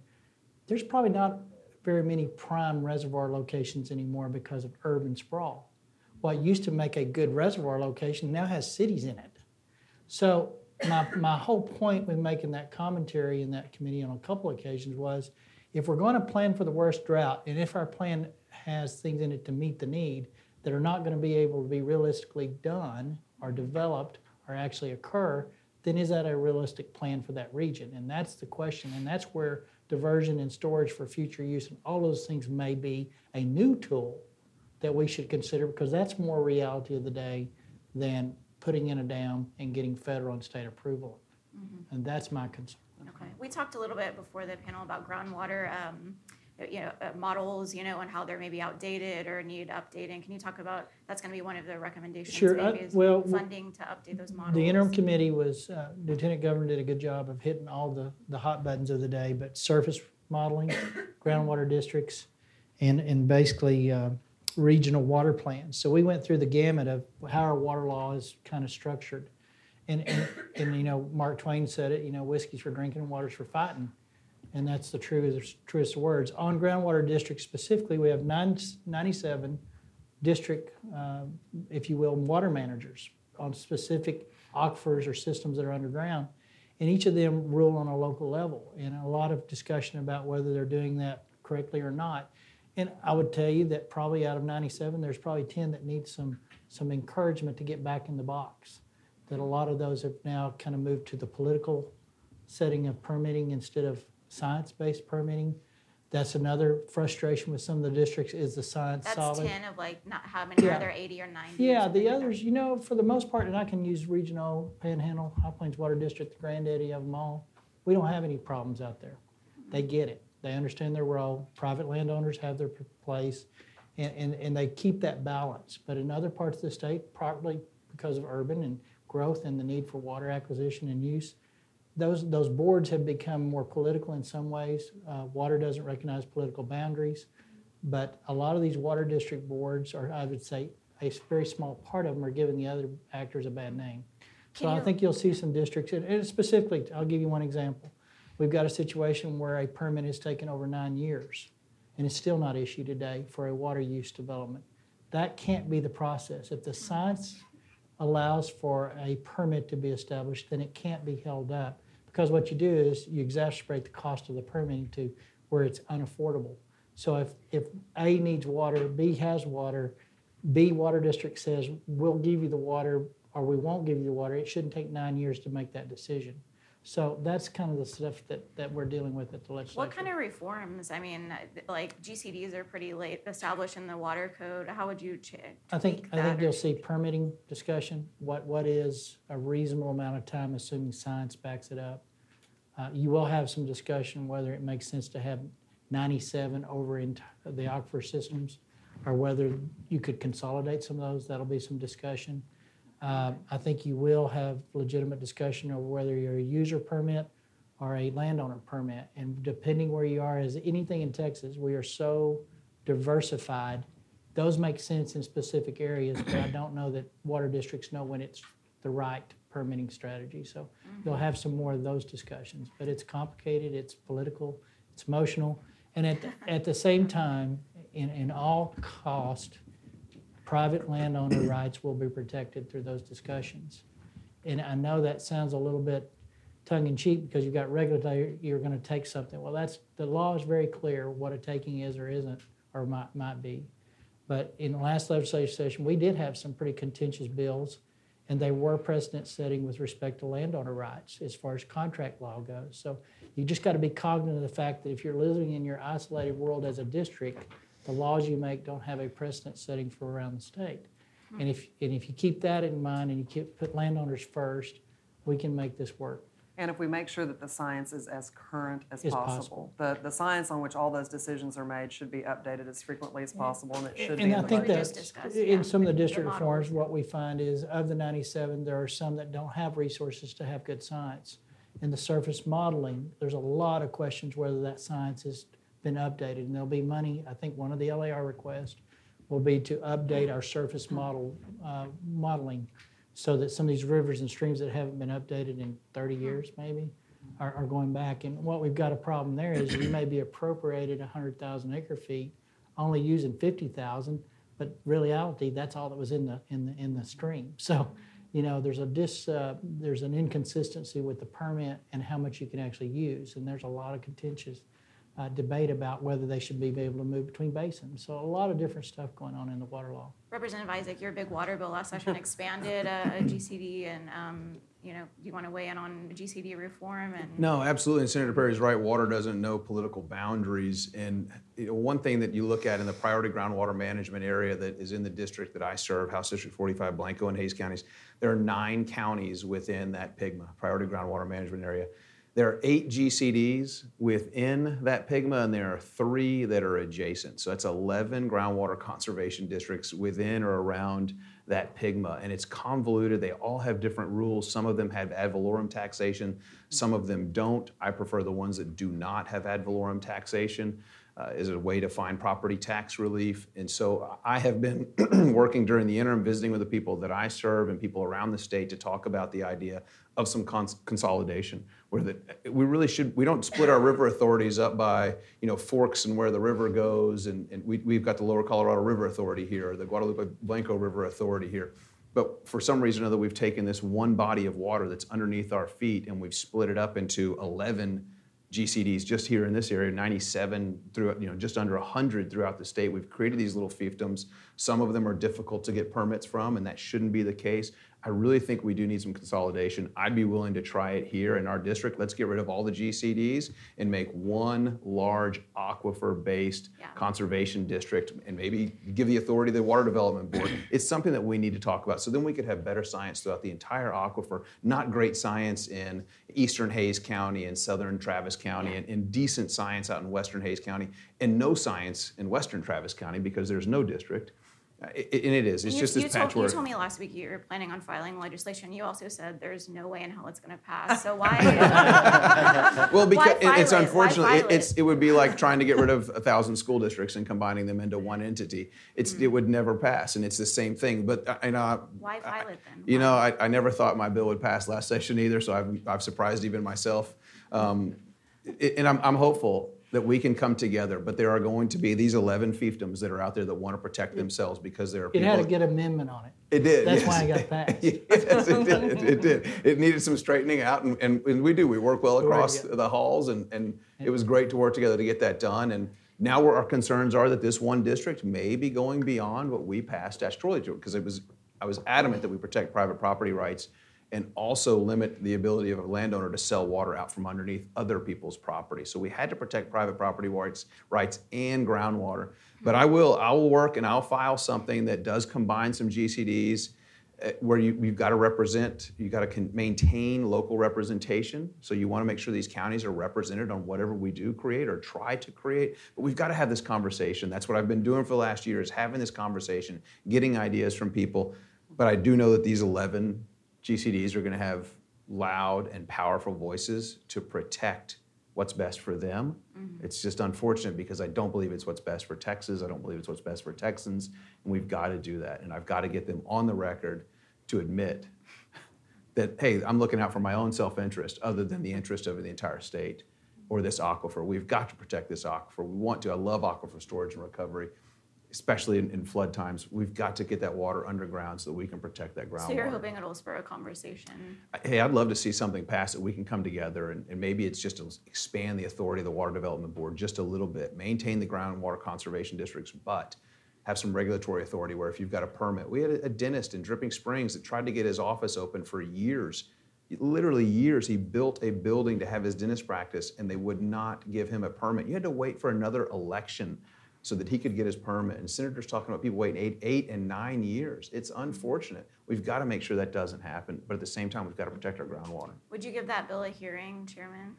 C: there's probably not very many prime reservoir locations anymore because of urban sprawl. What used to make a good reservoir location now has cities in it. So my, my whole point with making that commentary in that committee on a couple occasions was if we're going to plan for the worst drought and if our plan has things in it to meet the need that are not going to be able to be realistically done or developed or actually occur, then is that a realistic plan for that region? And that's the question. And that's where diversion and storage for future use and all those things may be a new tool that we should consider because that's more reality of the day than putting in a dam and getting federal and state approval. And that's my concern.
G: Okay, we talked a little bit before the panel about groundwater, um, you know, uh, models, you know, and how they're maybe outdated or need updating. Can you talk about, that's gonna be one of the recommendations
C: Sure, I-
G: maybe is
C: well,
G: funding to update those models?
C: The interim committee was, uh, Lieutenant Governor did a good job of hitting all the, the hot buttons of the day, but surface modeling, <coughs> groundwater districts, and, and basically uh, regional water plans. So we went through the gamut of how our water law is kind of structured. And, and, and, you know, Mark Twain said it, you know, whiskey's for drinking, water's for fighting. And that's the truest, truest words. On groundwater districts specifically, we have nine, 97 district, uh, if you will, water managers on specific aquifers or systems that are underground. And each of them rule on a local level. And a lot of discussion about whether they're doing that correctly or not. And I would tell you that probably out of 97, there's probably 10 that need some, some encouragement to get back in the box. That a lot of those have now kind of moved to the political setting of permitting instead of science-based permitting. That's another frustration with some of the districts is the science
G: That's
C: solid.
G: ten of like, not, how many
C: Yeah.
G: are there, eighty or ninety? or
C: Yeah,
G: something
C: the
G: like that?
C: others, you know, for the most part, and I can use regional, Panhandle, High Plains Water District, the granddaddy of them all. We don't have any problems out there. They get it. They understand their role. Private landowners have their p- place, and, and, and they keep that balance. But in other parts of the state, probably because of urban and growth and the need for water acquisition and use, those, those boards have become more political in some ways. Uh, water doesn't recognize political boundaries. But a lot of these water district boards, or I would say a very small part of them, are giving the other actors a bad name. So
A: Can
C: I think you'll see some districts, and and specifically, I'll give you one example. We've got a situation where a permit has taken over nine years, and it's still not issued today for a water use development. That can't be the process. If the science allows for a permit to be established, then it can't be held up. Because what you do is you exacerbate the cost of the permitting to where it's unaffordable. So if, if A needs water, B has water, B Water District says, we'll give you the water, or we won't give you the water, it shouldn't take nine years to make that decision. So that's kind of the stuff that, that we're dealing with at the legislature.
A: What kind of reforms? I mean, like GCDs are pretty late established in the water code. How would you ch-
C: I think, I think
A: or-
C: you'll see permitting discussion, what, what is a reasonable amount of time, assuming science backs it up. Uh, You will have some discussion whether it makes sense to have 97 over in t- the aquifer systems, or whether you could consolidate some of those, that'll be some discussion. Uh, I think you will have legitimate discussion over whether you're a user permit or a landowner permit. And depending where you are, as anything in Texas, we are so diversified. Those make sense in specific areas, but I don't know that water districts know when it's the right permitting strategy. So you'll have some more of those discussions. But it's complicated, it's political, it's emotional. And at, the- at the same time, in, in all cost, private <clears throat> landowner rights will be protected through those discussions. And I know that sounds a little bit tongue-in-cheek because you've got regulatory, you're going to take something. Well, that's, the law is very clear what a taking is or isn't, or might, might be. But in the last legislative session, we did have some pretty contentious bills, and they were precedent-setting with respect to landowner rights as far as contract law goes. So you just got to be cognizant of the fact that if you're living in your isolated world as a district, the laws you make don't have a precedent setting for around the state. And if, and if you keep that in mind and you keep, put landowners first, we can make this work.
F: And if we make sure that the science is as current as
C: As
F: possible.
C: possible.
F: The, the science on which all those decisions are made should be updated as frequently as possible, and it should be
C: And
F: in
C: I think
A: we
C: that
A: just yeah,
C: in some of the
A: the
C: district
A: model.
C: reforms, what we find is of the 97, there are some that don't have resources to have good science. In the surface modeling, there's a lot of questions whether that science has been updated. And there'll be money, I think one of the LAR requests will be to update our surface model, uh, modeling so that some of these rivers and streams that haven't been updated in 30 years maybe are, are going back. And what we've got a problem there is you may be appropriated 100,000 acre feet, only using 50,000, but reality, that's all that was in the, in the, in the stream. So, you know, there's a dis, uh, there's an inconsistency with the permit and how much you can actually use. And there's a lot of contentious uh, debate about whether they should be able to move between basins. So a lot of different stuff going on in the water law.
A: Representative Isaac, your big water bill last session <laughs> expanded a, a GCD, and um, you know, do you want to weigh in on GCD reform and?
E: No, absolutely. And Senator Perry's right. Water doesn't know political boundaries. And you know, one thing that you look at in the priority groundwater management area that is in the district that I serve, House District 45, Blanco and Hays counties, there are nine counties within that PIGMA, priority groundwater management area. There are eight GCDs within that PIGMA, and there are three that are adjacent. So that's 11 groundwater conservation districts within or around that PIGMA. And it's convoluted. They all have different rules. Some of them have ad valorem taxation, some of them don't. I prefer the ones that do not have ad valorem taxation. Uh, is a way to find property tax relief. And so I have been <clears throat> working during the interim, visiting with the people that I serve and people around the state to talk about the idea of some cons- consolidation, where that we really should. We don't split our river authorities up by you know forks and where the river goes, and, and we, we've got the Lower Colorado River Authority here, the Guadalupe Blanco River Authority here. But for some reason or other, we've taken this one body of water that's underneath our feet and we've split it up into 11 GCDs just here in this area, 97 throughout, you know, just under 100 throughout the state. We've created these little fiefdoms. Some of them are difficult to get permits from, and that shouldn't be the case. I really think we do need some consolidation. I'd be willing to try it here in our district. Let's get rid of all the GCDs and make one large aquifer-based
A: Yeah.
E: conservation district and maybe give the authority to the Water Development Board. <clears throat> It's something that we need to talk about. So then we could have better science throughout the entire aquifer, not great science in eastern Hays County and southern Travis County, and, and decent science out in western Hays County, and no science in western Travis County because there's no district. And it is, it's
A: You-
E: just
A: you
E: this
A: told-
E: patchwork.
A: You told me last week you were planning on filing legislation. You also said there's no way in hell it's gonna pass, so why? <laughs>
E: Well, because
A: Why
E: it- it's
A: it? Why
E: unfortunate, it- it's,
A: it?
E: would be like trying to get rid of a thousand school districts and combining them into one entity. It's,
A: Mm.
E: it would never pass, and it's the same thing, but, I you know,
A: Why file it then?
E: You know, I, I never thought my bill would pass last session either, so I've, I've surprised even myself. Um, and I'm, I'm hopeful that we can come together, but there are going to be these 11 fiefdoms that are out there that want to protect themselves because there are
C: It
E: people.
C: had a good amendment on it.
E: It did.
C: That's
E: yes.
C: why I got <laughs> passed.
E: yes, it did. It did. It needed some straightening out, and, and, and we do. We work well across the halls, and, and it was great to work together to get that done. And now where our concerns are that this one district may be going beyond what we passed statutorily to, because it was, I was adamant that we protect private property rights and also limit the ability of a landowner to sell water out from underneath other people's property. So we had to protect private property rights, rights and groundwater. But I will, I will work and I'll file something that does combine some GCDs uh, where you, you've got to represent, you've got to con- maintain local representation. So you want to make sure these counties are represented on whatever we do create or try to create. But we've got to have this conversation. That's what I've been doing for the last year is having this conversation, getting ideas from people. But I do know that these 11 GCDs are going to have loud and powerful voices to protect what's best for them. Mm-hmm. It's just unfortunate because I don't believe it's what's best for Texas. I don't believe it's what's best for Texans. And we've got to do that. And I've got to get them on the record to admit <laughs> that, hey, I'm looking out for my own self interest other than the interest of the entire state or this aquifer. We've got to protect this aquifer. We want to. I love aquifer storage and recovery, especially in, in flood times. We've got to get that water underground so that we can protect that groundwater.
A: So you're hoping it'll spur a conversation?
E: Hey, I'd love to see something pass that we can come together and, and maybe it's just to expand the authority of the Water Development Board just a little bit, maintain the groundwater conservation districts, but have some regulatory authority where if you've got a permit. We had a, a dentist in Dripping Springs that tried to get his office open for years. Literally years, he built a building to have his dentist practice and they would not give him a permit. You had to wait for another election so that he could get his permit. And senators talking about people waiting eight, eight and nine years. It's unfortunate. We've got to make sure that doesn't happen, but at the same time, we've got to protect our groundwater.
A: Would you give that bill a hearing, Chairman?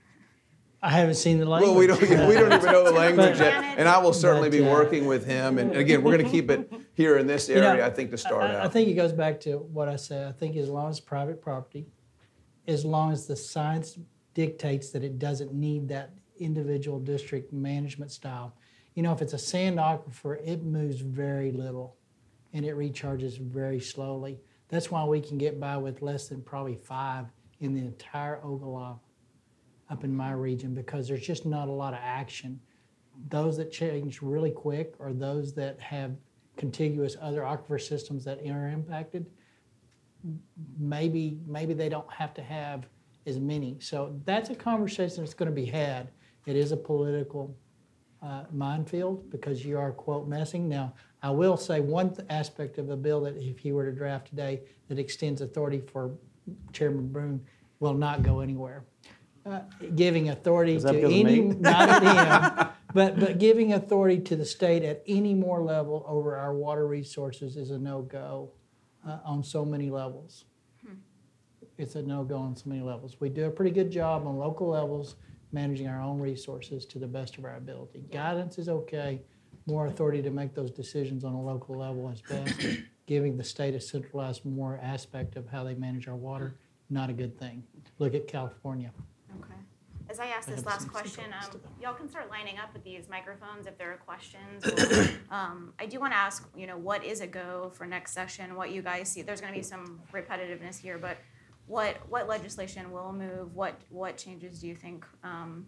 C: I haven't seen the language.
E: Well, we don't, we don't even know the <laughs> language
A: But-
E: yet, and I will certainly be
C: But, uh,
E: working with him. And again, we're going to keep it <laughs> here in this
C: You know,
E: area, I think, to start
C: I, I think it goes back to what I said. I think as long as private property, as long as the science dictates that it doesn't need that individual district management style. You know, if it's a sand aquifer, it moves very little and it recharges very slowly. That's why we can get by with less than probably five in the entire Ogallala up in my region because there's just not a lot of action. Those that change really quick are those that have contiguous other aquifer systems that are impacted. Maybe maybe they don't have to have as many. So that's a conversation that's going to be had. It is a political uh, minefield because you are quote messing. Now I will say one th- aspect of the bill that if he were to draft today that extends authority for Chairman Bruun will not go anywhere. Uh, giving authority to any, <laughs> not at him, <laughs> but but giving authority to the state at any more level over our water resources is a no-go uh, on so many levels. It's a no-go on so many levels. We do a pretty good job on local levels managing our own resources to the best of our ability. Guidance is okay. More authority to make those decisions on a local level is best. <clears throat> Giving the state a centralized more aspect of how they manage our water, not a good thing. Look at California.
A: Okay. As I ask this last question, um, y'all can start lining up with these microphones if there are questions. or, <clears throat> um, I do want to ask, you know, what is a go for next session? What you guys see? There's going to be some repetitiveness here, but what what legislation will move? What what changes do you think um,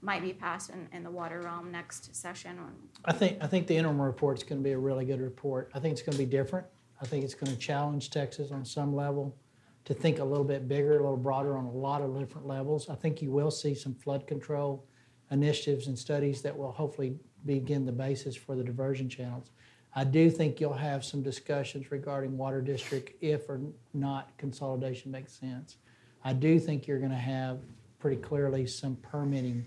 A: might be passed in, in the water realm next session?
C: I think, I think the interim report is gonna be a really good report. I think it's gonna be different. I think it's gonna challenge Texas on some level to think a little bit bigger, a little broader on a lot of different levels. I think you will see some flood control initiatives and studies that will hopefully begin the basis for the diversion channels. I do think you'll have some discussions regarding water district if or not consolidation makes sense. I do think you're gonna have pretty clearly some permitting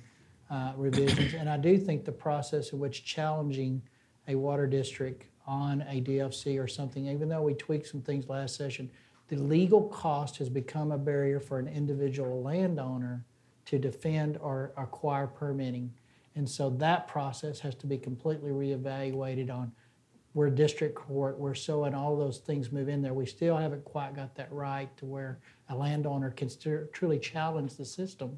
C: uh, revisions. And I do think the process in which challenging a water district on a DFC or something, even though we tweaked some things last session, the legal cost has become a barrier for an individual landowner to defend or acquire permitting. And so that process has to be completely reevaluated on we're district court, we're so, and all those things move in there. We still haven't quite got that right to where a landowner can stu- truly challenge the system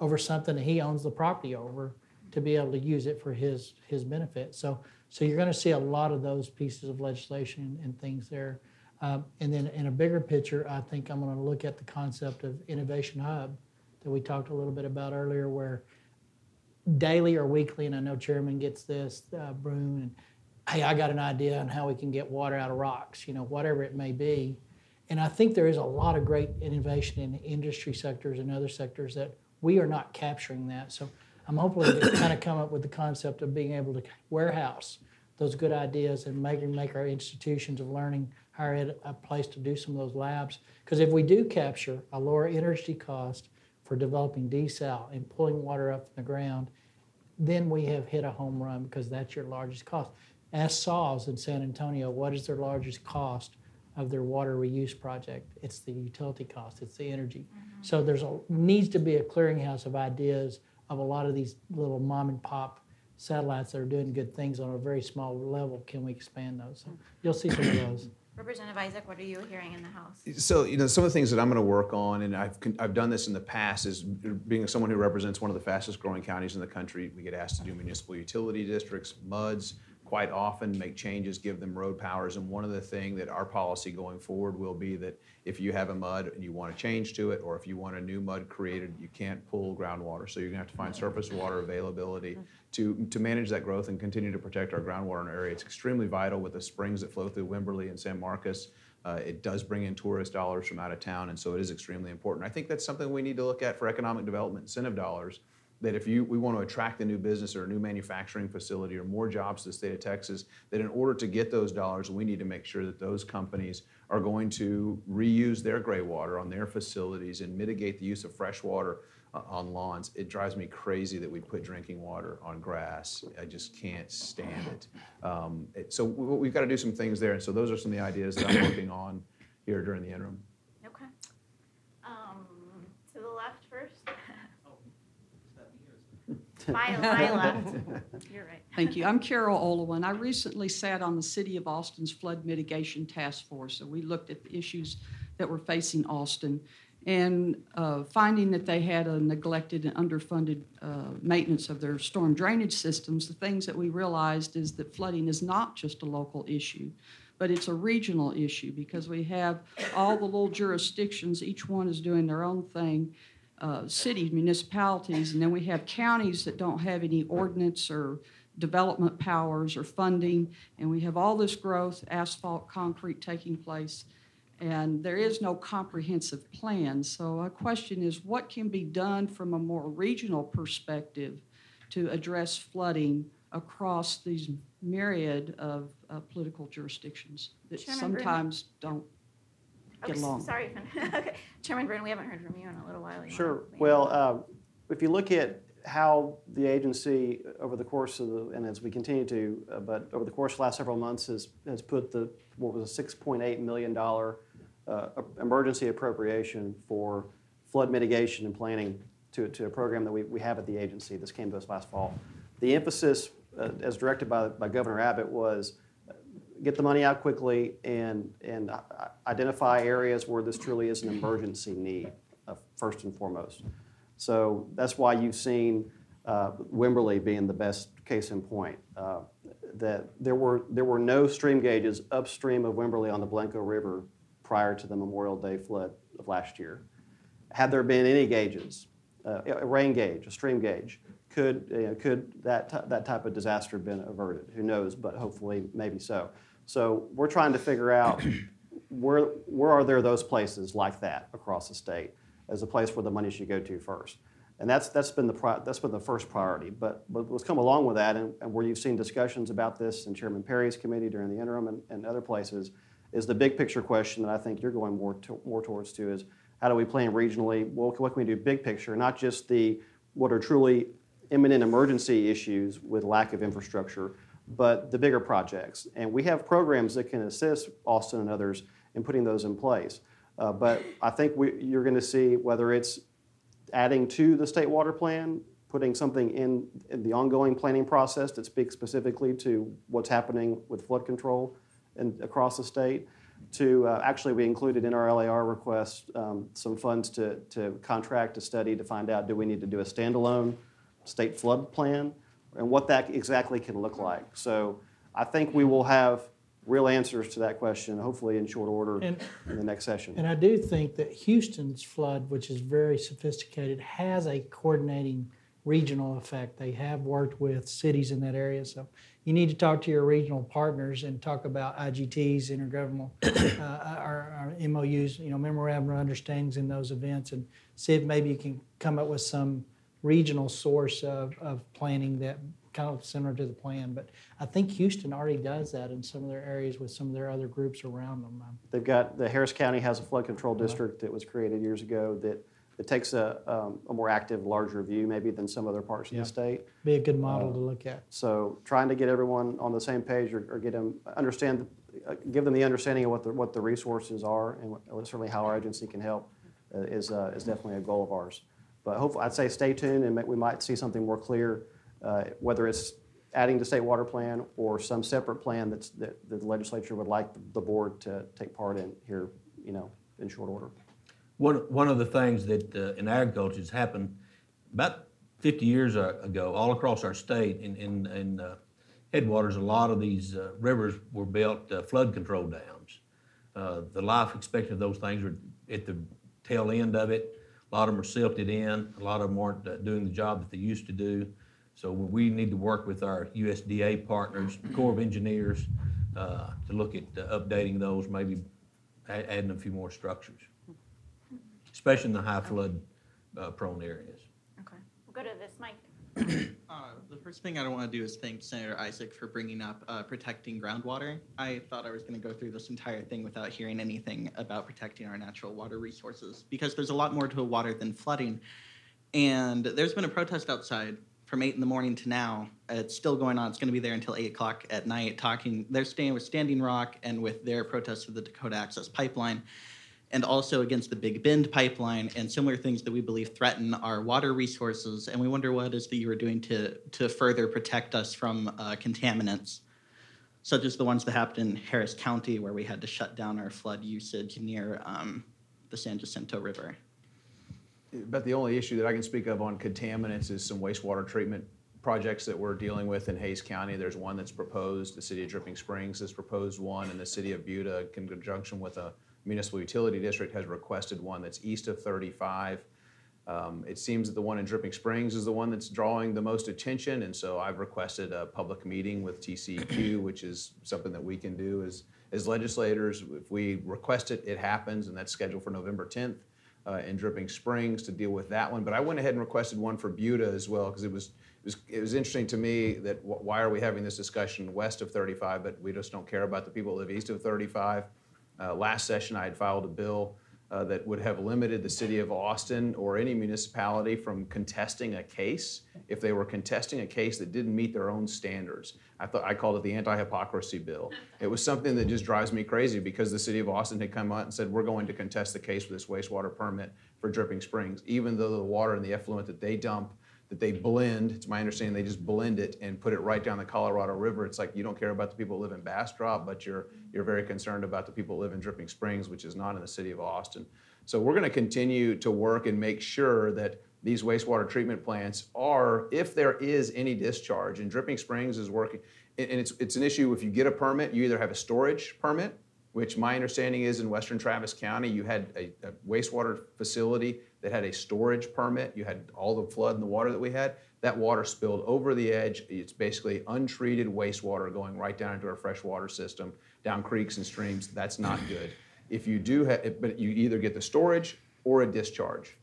C: over something that he owns the property over to be able to use it for his, his benefit. So, so you're gonna see a lot of those pieces of legislation and things there. Um, and then in a bigger picture, I think I'm gonna look at the concept of innovation hub that we talked a little bit about earlier, where daily or weekly, and I know Chairman gets this, uh, Bruun, and hey, I got an idea on how we can get water out of rocks, you know, whatever it may be. And I think there is a lot of great innovation in the industry sectors and other sectors that we are not capturing that. So I'm to kind of come up with the concept of being able to warehouse those good ideas and make, make our institutions of learning higher ed a place to do some of those labs. Because if we do capture a lower energy cost for developing desal and pulling water up from the ground, then we have hit a home run because that's your largest cost. Ask SAWS in San Antonio, what is their largest cost of their water reuse project? It's the utility cost, it's the energy. Mm-hmm. So there's a, needs to be a clearinghouse of ideas of a lot of these little mom and pop satellites that are doing good things on a very small level. Can we expand those? So you'll see some of those. <coughs>
G: Representative Isaac, what are you hearing in the House?
E: So, you know, some of the things that I'm going to work on, and I've, I've done this in the past, is being someone who represents one of the fastest growing counties in the country. We get asked to do municipal utility districts, MUDs, quite often make changes, give them road powers. And one of the things that our policy going forward will be that if you have a MUD and you want to change to it, or if you want a new MUD created, you can't pull groundwater. So you're going to have to find surface water availability to, to manage that growth and continue to protect our groundwater in our area. It's extremely vital with the springs that flow through Wimberley and San Marcos. Uh, it does bring in tourist dollars from out of town, and so it is extremely important. I think that's something we need to look at for economic development incentive dollars. That if you we want to attract a new business or a new manufacturing facility or more jobs to the state of Texas, that in order to get those dollars, we need to make sure that those companies are going to reuse their gray water on their facilities and mitigate the use of fresh water uh, on lawns. It drives me crazy that we put drinking water on grass. I just can't stand it. Um, it- so we, we've got to do some things there. And so those are some of the ideas that I'm working on here during the interim.
G: Okay. Um, to the left first. My, my <laughs> left. You're right.
H: Thank you. I'm Carol Olowin. I recently sat on the City of Austin's Flood Mitigation Task Force. So we looked at the issues that were facing Austin and uh, finding that they had a neglected and underfunded uh, maintenance of their storm drainage systems. The things that we realized is that flooding is not just a local issue, but it's a regional issue because we have all the little jurisdictions, each one is doing their own thing uh, cities, municipalities, and then we have counties that don't have any ordinance or development powers or funding, and we have all this growth, asphalt, concrete taking place, and there is no comprehensive plan. So a question is, what can be done from a more regional perspective to address flooding across these myriad of uh, political jurisdictions that
G: Chairman
H: sometimes don't get
G: Oh,
H: along?
G: Sorry, <laughs> Okay. Chairman Bruun, we haven't heard from you in a little while. You
B: Sure. Well, uh, if you look at how the agency over the course of the, and as we continue to, uh, but over the course of the last several months has, has put the, what was a $6.8 million uh, emergency appropriation for flood mitigation and planning to, to a program that we, we have at the agency. This came to us last fall. The emphasis, uh, as directed by, by Governor Abbott, was get the money out quickly and, and identify areas where this truly is an emergency need, uh, first and foremost. So that's why you've seen uh, Wimberley being the best case in point. Uh, that there were, there were no stream gauges upstream of Wimberley on the Blanco River prior to the Memorial Day flood of last year. Had there been any gauges, uh, a rain gauge, a stream gauge, could, you know, could that, that type of disaster have been averted? Who knows, but hopefully, maybe so. So we're trying to figure out <clears throat> where, where are there those places like that across the state as a place where the money should go to first? And that's, that's been the, pri- that's been the first priority. But, but what's come along with that, and, and where you've seen discussions about this in Chairman Perry's committee during the interim and, and other places, is the big picture question that I think you're going more, to, more towards to is how do we plan regionally? Well, what can we do big picture, not just the what are truly imminent emergency issues with lack of infrastructure, but the bigger projects. And we have programs that can assist Austin and others in putting those in place. Uh, but I think we, you're going to see whether it's adding to the state water plan putting something in, in the ongoing planning process that speaks specifically to what's happening with flood control and across the state. To uh, actually, we included in our LAR request um, some funds to, to contract a study to find out do we need to do a standalone state flood plan and what that exactly can look like. So I think we will have real answers to that question, hopefully in short order
C: And-
B: in the next session.
C: And I do think that Houston's flood, which is very sophisticated, has a coordinating regional effect. They have worked with cities in that area. So you need to talk to your regional partners and talk about IGTs, intergovernmental, <coughs> uh, our, our MOUs, you know, memorandum of understandings in those events and see if maybe you can come up with some regional source of, of planning that kind of similar to the plan. But I think Houston already does that in some of their areas with some of their other groups around them.
B: They've got, the Harris County has a flood control district that was created years ago that, that takes a, um, a more active, larger view maybe than some other parts of the state.
C: Be a good model to look at.
B: So trying to get everyone on the same page or, or get them, understand, uh, give them the understanding of what the, what the resources are and what- certainly how our agency can help uh, is, uh, is definitely a goal of ours. But hopefully, I'd say stay tuned and we might see something more clear, uh, whether it's adding to state water plan or some separate plan that's, that the legislature would like the board to take part in here, you know, in short order.
D: One, one of the things that uh, in agriculture has happened about 50 years ago, all across our state, in, in, in uh, headwaters, a lot of these uh, rivers were built uh, flood control dams. Uh, the life expectancy of those things are at the tail end of it. A lot of them are silted in. A lot of them aren't uh, doing the job that they used to do. So we need to work with our USDA partners, Corps of Engineers, uh, to look at uh, updating those, maybe a- adding a few more structures especially in the high flood uh, prone areas.
A: Okay, we'll go to this mic.
I: Uh, the first thing I don't want to do is thank Senator Isaac for bringing up uh, protecting groundwater. I thought I was going to go through this entire thing without hearing anything about protecting our natural water resources because there's a lot more to water than flooding. And there's been a protest outside from eight in the morning to now. It's still going on. It's going to be there until eight o'clock at night. Talking, they're staying with Standing Rock and with their protest of the Dakota Access Pipeline and also against the Big Bend pipeline and similar things that we believe threaten our water resources. And we wonder what it is that you are doing to, to further protect us from uh, contaminants, such as the ones that happened in Harris County, where we had to shut down our flood usage near um, the San Jacinto River.
E: But the only issue that I can speak of on contaminants is some wastewater treatment projects that we're dealing with in Hays County. There's one that's proposed, the city of Dripping Springs has proposed one, and the city of Buda, in conjunction with a municipal utility district, has requested one that's east of 35. Um, It seems that the one in Dripping Springs is the one that's drawing the most attention, and so I've requested a public meeting with TCEQ, <clears throat> which is something that we can do as, as legislators. If we request it, it happens, and that's scheduled for November 10th uh, in Dripping Springs to deal with that one. But I went ahead and requested one for Buda as well because it was, it was it was interesting to me that wh- why are we having this discussion west of 35, but we just don't care about the people that live east of 35. Uh, last session, I had filed a bill uh, that would have limited the city of Austin or any municipality from contesting a case if they were contesting a case that didn't meet their own standards. I thought I called it the anti-hypocrisy bill. It was something that just drives me crazy because the city of Austin had come out and said we're going to contest the case for this wastewater permit for Dripping Springs, even though the water and the effluent that they dump that they blend. It's my understanding they just blend it and put it right down the Colorado River. It's like you don't care about the people who live in Bastrop, but you're you're very concerned about the people who live in Dripping Springs, which is not in the city of Austin. So we're going to continue to work and make sure that these wastewater treatment plants are, if there is any discharge, and Dripping Springs is working, and it's it's an issue if you get a permit, you either have a storage permit, which my understanding is in western Travis County, you had a, a wastewater facility that had a storage permit. You had all the flood and the water that we had. That water spilled over the edge. It's basically untreated wastewater going right down into our freshwater system, down creeks and streams. That's not <clears throat> good. If you do have, but you either get the storage or a discharge.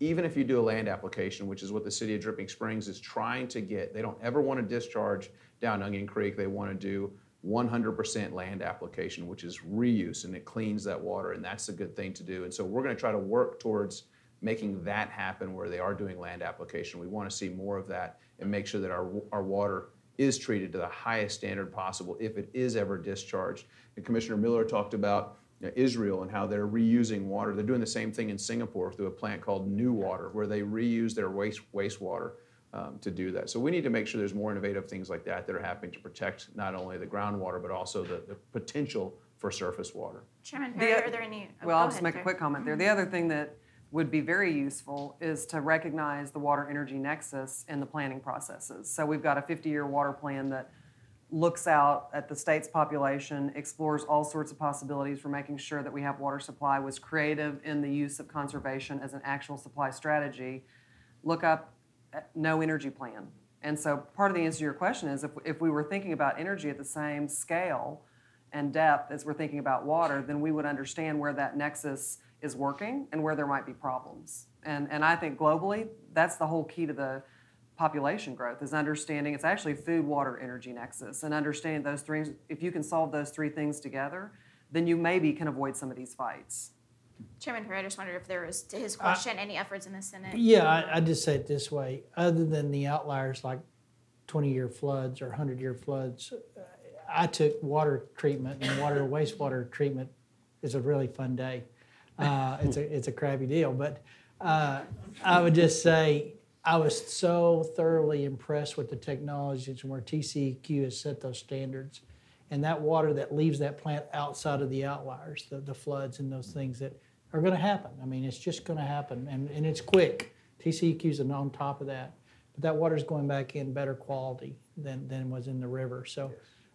E: Even if you do a land application, which is what the city of Dripping Springs is trying to get, they don't ever want to discharge down Onion Creek. They want to do 100% land application, which is reuse, and it cleans that water, and that's a good thing to do. And so we're going to try to work towards making that happen where they are doing land application. We want to see more of that and make sure that our, our water is treated to the highest standard possible if it is ever discharged. And Commissioner Miller talked about you know, Israel and how they're reusing water. They're doing the same thing in Singapore through a plant called NEWater, where they reuse their waste wastewater. um, to do that. So we need to make sure there's more innovative things like that that are happening to protect not only the groundwater, but also the, the potential for surface water.
A: Chairman Perry,
F: oth-
A: are there any? oh,
F: Well, I'll just
A: ahead,
F: make a quick comment there. The other thing that would be very useful is to recognize the water energy nexus in the planning processes. So we've got a 50-year water plan that looks out at the state's population, explores all sorts of possibilities for making sure that we have water supply, was creative in the use of conservation as an actual supply strategy. Look up no energy plan. And so part of the answer to your question is if, if we were thinking about energy at the same scale and depth as we're thinking about water, then we would understand where that nexus is working and where there might be problems. And, and I think globally, that's the whole key to the population growth is understanding it's actually food, water, energy nexus and understanding those three. If you can solve those three things together, then you maybe can avoid some of these fights.
A: Chairman Perry, I just wondered if there was, to his question, any efforts in the Senate?
C: Yeah, I, I just say it this way, other than the outliers like twenty-year floods or hundred-year floods, uh, I took water treatment and water wastewater treatment is a really fun day. Uh, it's a, it's a crappy deal, but, uh, I would just say, I was so thoroughly impressed with the technologies and where TCEQ has set those standards. And that water that leaves that plant outside of the outliers, the, the floods and those things that are gonna happen. I mean, it's just gonna happen and, and it's quick. TCEQ's on top of that. But that water is going back in better quality than, than was in the river. So I,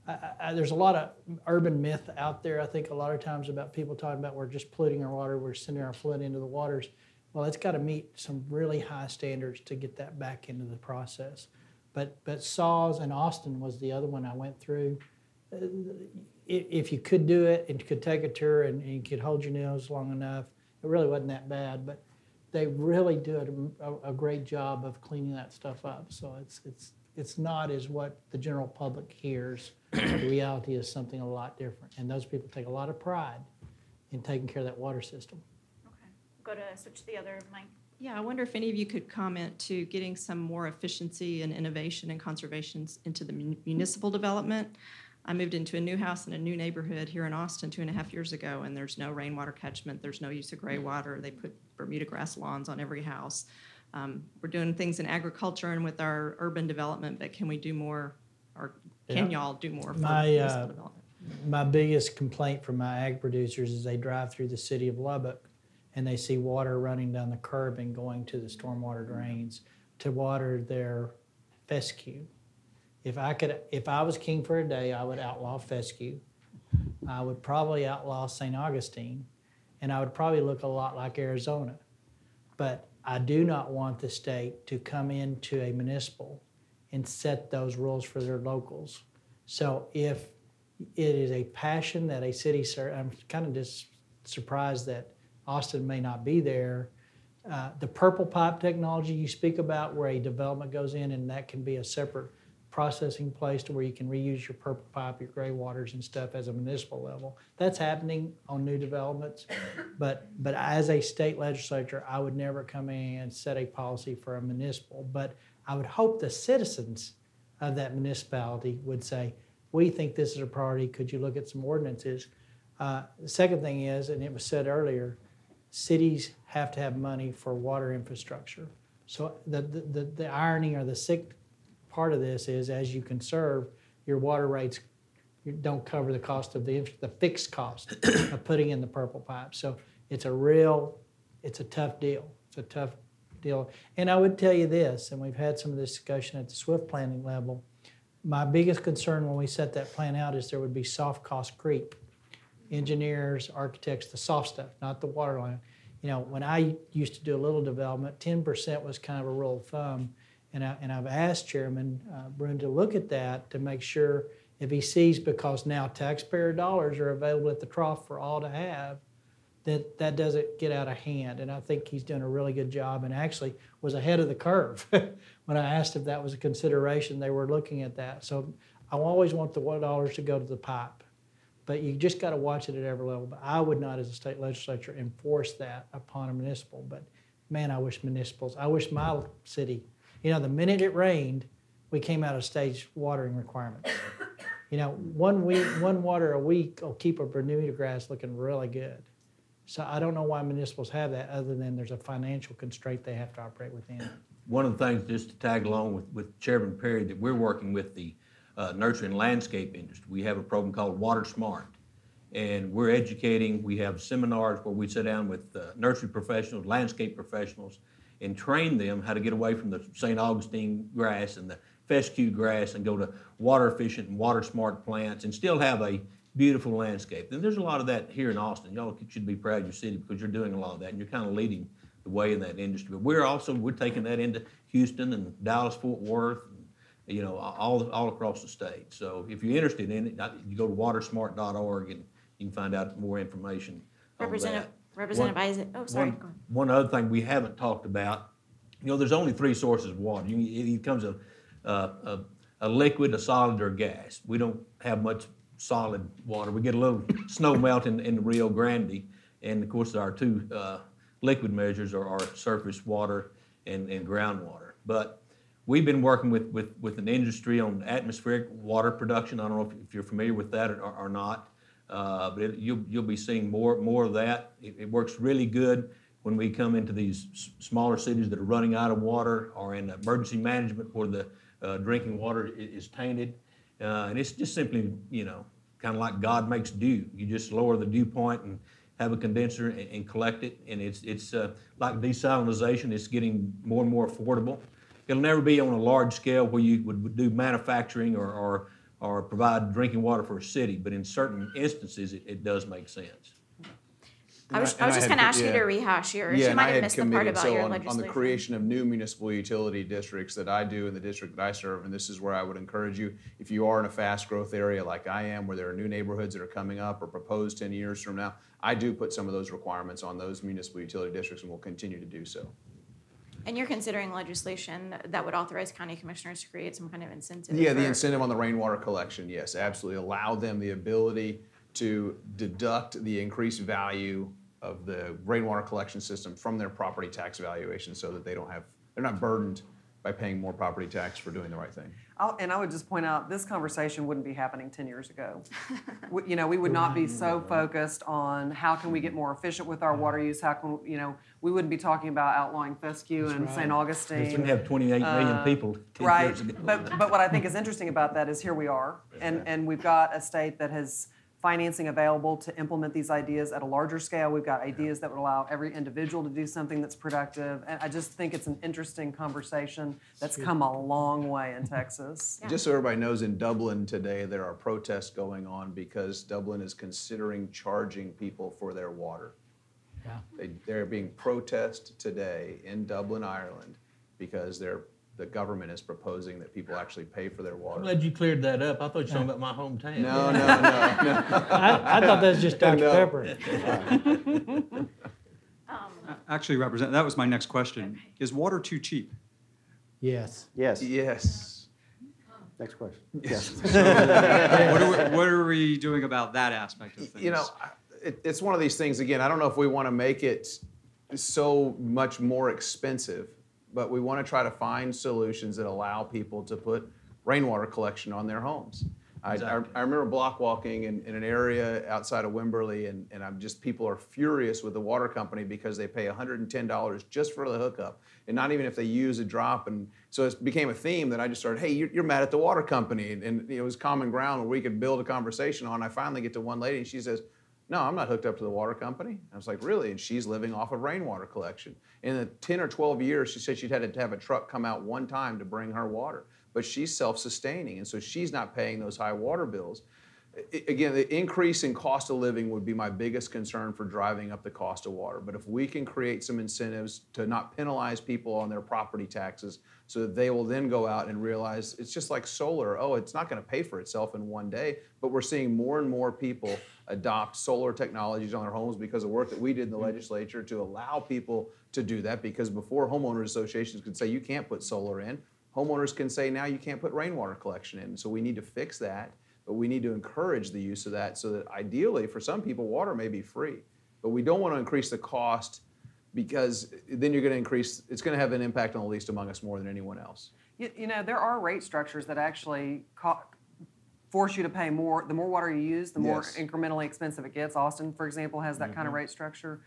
C: I, I- there's a lot of urban myth out there, I think a lot of times about people talking about we're just polluting our water, we're sending our flood into the waters. Well, it's gotta meet some really high standards to get that back into the process. But, but SAWS and Austin was the other one I went through uh, if you could do it and could take a tour and, and you could hold your nose long enough, it really wasn't that bad. But they really do a, a great job of cleaning that stuff up. So it's it's it's not as what the general public hears. the <clears throat> reality is something a lot different, and those people take a lot of pride in taking care of that water system.
A: Okay, go to, switch to the other mic.
J: Yeah, I wonder if any of you could comment to getting some more efficiency and innovation and conservations into the municipal development. I moved into a new house in a new neighborhood here in Austin two and a half years ago, and there's no rainwater catchment, there's no use of gray water. They put Bermuda grass lawns on every house. Um, we're doing things in agriculture and with our urban development, but can we do more, or can
C: Yeah.
J: y'all do more for
C: My, uh,
J: development?
C: My biggest complaint from my ag producers is they drive through the city of Lubbock and they see water running down the curb and going to the stormwater drains to water their fescue. If I could, if I was king for a day, I would outlaw fescue. I would probably outlaw St. Augustine, and I would probably look a lot like Arizona. But I do not want the state to come into a municipal and set those rules for their locals. So if it is a passion that a city, sir, I'm kind of just surprised that Austin may not be there. Uh, the purple pipe technology you speak about, where a development goes in and that can be a separate processing place to where you can reuse your purple pipe, your gray waters and stuff as a municipal level. That's happening on new developments. <laughs> But, but as a state legislature, I would never come in and set a policy for a municipal. But I would hope the citizens of that municipality would say, we think this is a priority, could you look at some ordinances? Uh, The second thing is, and it was said earlier, cities have to have money for water infrastructure. So the, the, the- the irony or the sick part of this is as you conserve, your water rates don't cover the cost of the, the fixed cost of putting in the purple pipe. So it's a real, it's a tough deal. It's a tough deal. And I would tell you this, and we've had some of this discussion at the SWIFT planning level. My biggest concern when we set that plan out is there would be soft cost creep. Engineers, architects, the soft stuff, not the water line. You know, when I used to do a little development, ten percent was kind of a rule of thumb. And, I, and I've asked Chairman uh, to look at that to make sure if he sees, because now taxpayer dollars are available at the trough for all to have, that that doesn't get out of hand. And I think he's done a really good job and actually was ahead of the curve. <laughs> when I asked if that was a consideration, they were looking at that. So I always want the dollars to go to the pipe. But you just got to watch it at every level. But I would not, as a state legislature, enforce that upon a municipal. But man, I wish municipals, I wish my city, you know, the minute it rained, we came out of stage watering requirements. <coughs> You know, one week, one water a week will keep a Bermuda grass looking really good. So I don't know why municipals have that, other than there's a financial constraint they have to operate within.
D: one of the things, just to tag along with, with Chairman Perry, that we're working with the uh, nursery and landscape industry. We have a program called Water Smart. And we're educating, we have seminars where we sit down with uh, nursery professionals, landscape professionals, and train them how to get away from the St. Augustine grass and the fescue grass and go to water efficient and water smart plants and still have a beautiful landscape. And there's a lot of that here in Austin. Y'all should be proud of your city because you're doing a lot of that and you're kind of leading the way in that industry. But we're also, we're taking that into Houston and Dallas, Fort Worth, and, you know, all, all across the state. So if you're interested in it, uh, you go to watersmart.org and you can find out more information on
A: Representative. Representative
D: One-
A: Isaac, oh, sorry,
D: one-
A: go.
D: One other thing we haven't talked about, you know, there's only three sources of water. You, it it comes a, a, a, a liquid, a solid, or a gas. We don't have much solid water. We get a little <laughs> snow melt in, in the Rio Grande, and of course, our two uh, liquid measures are, our surface water and, and groundwater. But we've been working with, with, with an industry on atmospheric water production. I don't know if, if you're familiar with that or, or not. Uh, but it, you'll, you'll be seeing more, more of that. It, it works really good when we come into these s- smaller cities that are running out of water or in emergency management where the uh, drinking water is tainted. Uh, and it's just simply, you know, kind of like God makes dew. You just lower the dew point and have a condenser and, and collect it. And it's, it's uh, like desalinization, it's getting more and more affordable. It'll never be on a large scale where you would, would do manufacturing or, or, or provide drinking water for a city, but in certain instances, it, it does make sense.
A: I was,
E: And
A: I was just gonna
E: co-
A: ask you to rehash yours.
E: Yeah,
A: You
E: and
A: might
E: I
A: have
E: had
A: missed the part
E: committed,
A: about
E: so
A: your
E: on, on the
A: legislation.
E: creation of new municipal utility districts that I do in the district that I serve, and this is where I would encourage you, if you are in a fast growth area like I am, where there are new neighborhoods that are coming up or proposed ten years from now, I do put some of those requirements on those municipal utility districts and will continue to do so.
A: And you're considering legislation that would authorize county commissioners to create some kind of incentive?
E: Yeah, the incentive on the rainwater collection, yes, absolutely. Allow them the ability to deduct the increased value of the rainwater collection system from their property tax valuation so that they don't have, they're not burdened by paying more property tax for doing the right thing.
F: I'll- And I would just point out, this conversation wouldn't be happening 10 years ago. <laughs> We- You know, we would not be so focused on how can we get more efficient with our water use, how can, you know, we wouldn't be talking about outlawing fescue and St.
D: We
F: Augustine.
D: didn't have 28 million
F: Uh,
D: people 10
F: Right,
D: years ago.
F: but, but what I think is interesting about that is here we are, and, and we've got a state that has financing available to implement these ideas at a larger scale. We've got ideas that would allow every individual to do something that's productive, and I just think it's an interesting conversation that's come a long way in Texas.
E: Just so everybody knows, in Dublin today, there are protests going on because Dublin is considering charging people for their water.
C: Yeah.
E: They, they're being protested today in Dublin, Ireland, because they're, the government is proposing that people actually pay for their water.
D: I'm
E: water.
D: glad you cleared that up. I thought you were talking about my hometown.
E: No, no, no, no.
C: I, I thought that was just <laughs> Dr.
E: No.
C: Pepper. <laughs>
K: Actually, Represent, that was my next question. Is water too cheap?
C: Yes.
B: Yes,
E: Yes.
B: next question. <laughs> Yes.
K: What are, we, what are we doing about that aspect of things?
E: You know, it, it's one of these things, again, I don't know if we want to make it so much more expensive, but we want to try to find solutions that allow people to put rainwater collection on their homes. I, I, I remember block walking in, in an area outside of Wimberley, and, and I'm just, people are furious with the water company because they pay $110 just for the hookup, and not even if they use a drop. And so it became a theme that I just started, hey, you're, you're mad at the water company. And, and it was common ground where we could build a conversation on. I finally get to one lady, and she says, no, I'm not hooked up to the water company. I was like, really? And she's living off of rainwater collection. In the 10 or 12 years, she said she'd had to have a truck come out one time to bring her water. But she's self sustaining, and so she's not paying those high water bills. Again, the increase in cost of living would be my biggest concern for driving up the cost of water. But if we can create some incentives to not penalize people on their property taxes so that they will then go out and realize it's just like solar. Oh, it's not going to pay for itself in one day. But we're seeing more and more people adopt solar technologies on their homes because of work that we did in the mm-hmm. legislature to allow people to do that. Because before homeowners associations could say you can't put solar in, homeowners can say now you can't put rainwater collection in. So we need to fix that, but we need to encourage the use of that so that ideally for some people water may be free. But we don't want to increase the cost because then you're going to increase, it's going to have an impact on the least among us more than anyone else.
F: You, you know, there are rate structures that actually co- force you to pay more. The more water you use, the more
E: Yes.
F: incrementally expensive it gets. Austin, for example, has that kind of rate structure.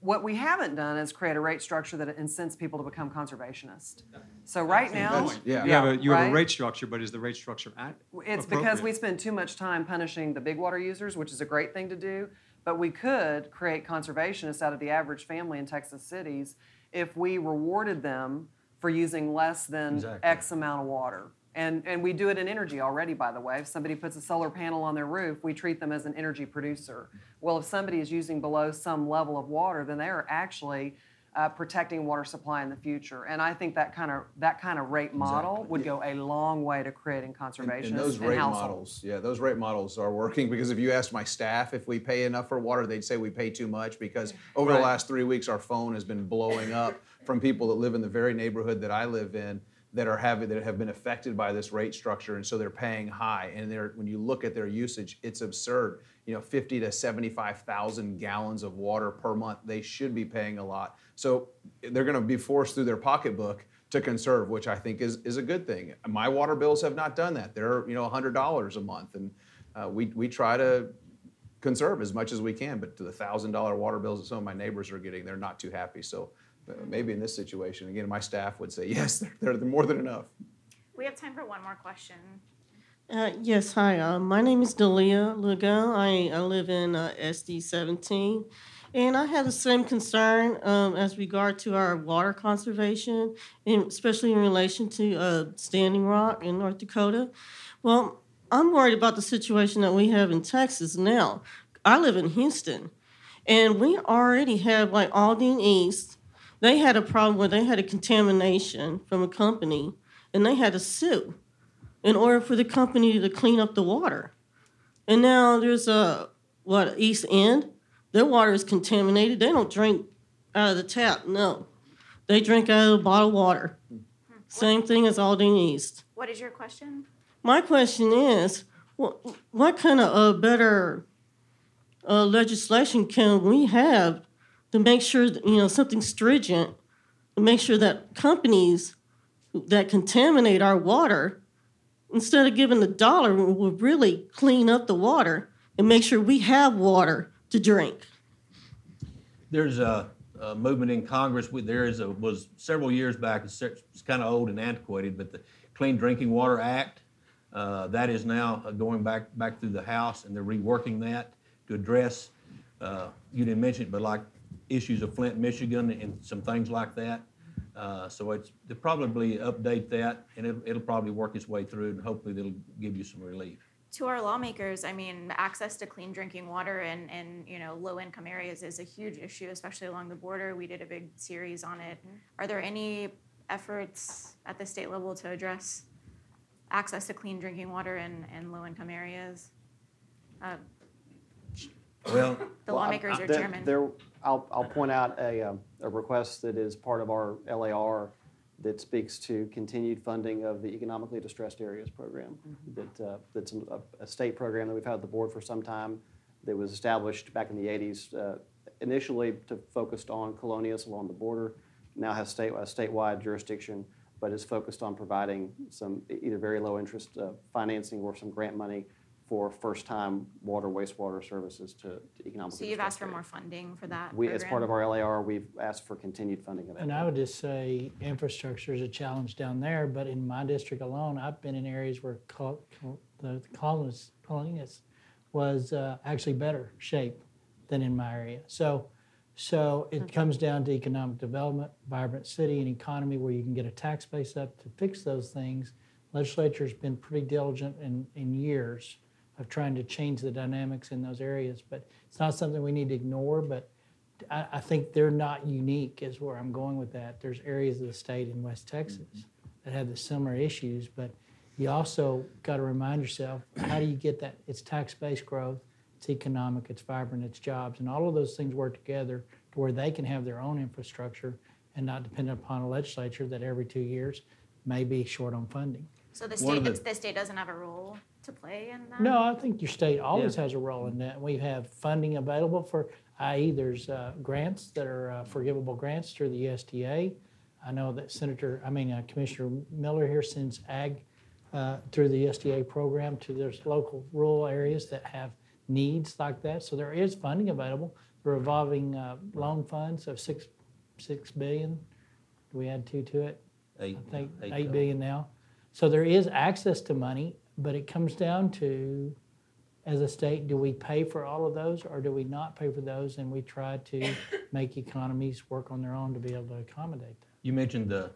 F: what we haven't done is create a rate structure that incents people to become conservationists. So right now,
E: Yeah.
K: You have a, you have a rate structure, but is the rate structure at?
F: It's because we spend too much time punishing the big water users, which is a great thing to do. But we could create conservationists out of the average family in Texas cities if we rewarded them for using less than
D: Exactly.
F: X amount of water. And, and we do it in energy already, by the way. If somebody puts a solar panel on their roof, we treat them as an energy producer. Well, if somebody is using below some level of water, then they are actually uh, protecting water supply in the future. And I think that kind of that kind of rate model would go a long way to creating conservation
E: And those rate models, yeah, those rate models are working because if you asked my staff if we pay enough for water, they'd say we pay too much because over the last three weeks, our phone has been blowing up from people that live in the very neighborhood that I live in that are having, that have been affected by this rate structure, and so they're paying high. And they're, when you look at their usage, it's absurd. You know, 50 to 75,000 gallons of water per month. They should be paying a lot. So they're going to be forced through their pocketbook to conserve, which I think is, is a good thing. My water bills have not done that. They're you know $100 a month, and uh, we, we try to conserve as much as we can. But to the thousand dollar water bills that some of my neighbors are getting, they're not too happy. So maybe in this situation, again, my staff would say <laughs> yes, they're, they're, they're more than enough.
A: We have time for one more question.
L: Uh, yes, hi. Uh, my name is Delia Lugo. I, I live in uh, SD 17. And I have the same concern um, as regard to our water conservation, and especially in relation to uh, Standing Rock in North Dakota. Well, I'm worried about the situation that we have in Texas now. I live in Houston, and we already have like Aldine East. They had a problem where they had a contamination from a company, and they had to sue in order for the company to clean up the water. And now there's a what East End, their water is contaminated. They don't drink out of the tap. No, they drink out of bottled water. Same thing as Aldine East.
A: What is your question?
L: My question is, what, what kind of uh, better uh, legislation can we have to make sure you know something stringent to make sure that companies that contaminate our water, instead of giving the dollar, will really clean up the water and make sure we have water to drink.
D: There's a, a movement in Congress, there is a, was several years back, it's, it's kind of old and antiquated, but the Clean Drinking Water Act, uh, that is now uh, going back, back through the House, and they're reworking that to address, uh, you didn't mention it, but like issues of Flint, Michigan, and some things like that. Uh, So it's, they'll probably update that, and it'll, it'll probably work its way through, and hopefully it'll give you some relief.
A: To our lawmakers, I mean, access to clean drinking water in, in you know low income areas is a huge issue, especially along the border. We did a big series on it. Are there any efforts at the state level to address access to clean drinking water in, in low income areas? Uh,
D: Well,
A: the
B: Well, I-
A: lawmakers
B: I-
A: are
B: there-
A: chairman.
B: There, I'll, I'll point out a, um, a request that is part of our LAR that speaks to continued funding of the economically distressed areas program. That, uh, that's a, a state program that we've had at the board for some time that was established back in the eighties, uh, initially to focused on colonias along the border, now has state, a statewide jurisdiction, but is focused on providing some either very low interest, uh, financing or some grant money for first-time water, wastewater services to to economically
A: So you've asked for more funding for that
B: We, as part of our LAR, we've asked for continued funding of that.
C: And I would just say infrastructure is a challenge down there, but in my district alone, I've been in areas where col- col- the colonists, colonists was uh, actually better shape than in my area. So, so it comes down to economic development, vibrant city, and economy where you can get a tax base up to fix those things. Legislature's been pretty diligent in, in years of trying to change the dynamics in those areas, but it's not something we need to ignore, but I, I think they're not unique is where I'm going with that. There's areas of the state in West Texas mm-hmm. that have the similar issues, but you also got to remind yourself, how do you get that? It's tax-based growth, it's economic, it's vibrant, it's jobs, and all of those things work together to where they can have their own infrastructure and not dependent upon a legislature that every two years may be short on funding.
A: So the state,
D: of the-
A: the state doesn't have a role to play in that?
C: No, I think your state always has a role in that. We have funding available for, i.e., there's uh, grants that are uh, forgivable grants through the USDA. I know that Senator, I mean uh, Commissioner Miller here sends ag uh, through the USDA program to those local rural areas that have needs like that. So there is funding available. revolving uh, loan funds of six, six billion. Do we add two to it?
D: Eight,
C: I think
D: eight
C: eight
D: total.
C: billion now. So there is access to money, but it comes down to, as a state, do we pay for all of those or do we not pay for those? And we try to make economies work on their own to be able to accommodate that.
D: You mentioned the,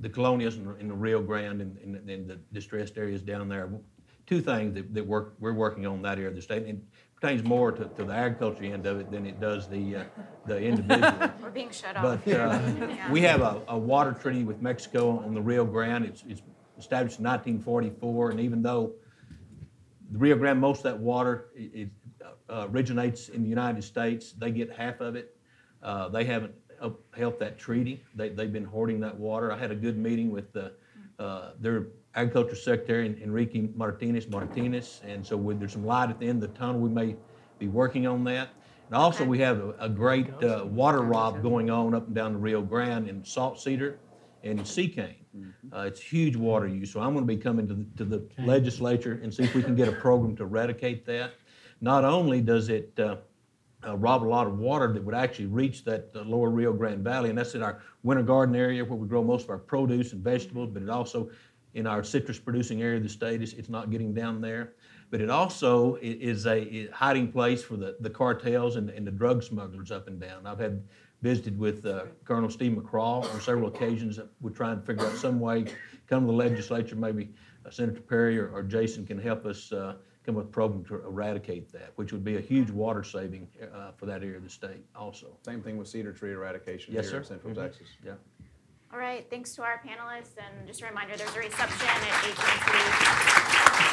D: the colonias in, in the Rio Grande and, and, and the distressed areas down there. Two things that, that work, we're working on that area of the state, and it pertains more to, to the agriculture end of it than it does the, uh, the individual. <laughs>
A: We're being shut off.
D: But uh, <laughs>
A: Yeah.
D: we have a, a water treaty with Mexico on the Rio Grande. It's, it's established in 1944, and even though the Rio Grande, most of that water it, uh, originates in the United States, they get half of it. Uh, they haven't helped that treaty. They, they've been hoarding that water. I had a good meeting with the, uh, their agriculture secretary, Enrique Martinez Martinez, and so with, there's some light at the end of the tunnel. We may be working on that. And also, we have a, a great uh, water rob going on up and down the Rio Grande in Salt Cedar and Sea Cane. Uh, it's huge water use, so I'm going to be coming to the, to the legislature and see if we can get a program to eradicate that. Not only does it uh, uh, rob a lot of water that would actually reach that uh, lower Rio Grande Valley, and that's in our winter garden area where we grow most of our produce and vegetables, but it also in our citrus producing area of the state, it's, it's not getting down there. But it also i- is a i- hiding place for the, the cartels and, and the drug smugglers up and down. I've had visited with uh, Colonel Steve McCraw on several occasions. We're trying to figure out some way, come to the legislature, maybe uh, Senator Perry or, or Jason can help us uh, come with a program to eradicate that, which would be a huge water saving uh, for that area of the state also.
E: Same thing with cedar tree eradication
D: Yes,
E: here in
D: sir.
E: central
D: Mhm.
E: Texas.
D: Yeah.
A: All right, thanks to our panelists, and just a reminder, there's a reception at 8:22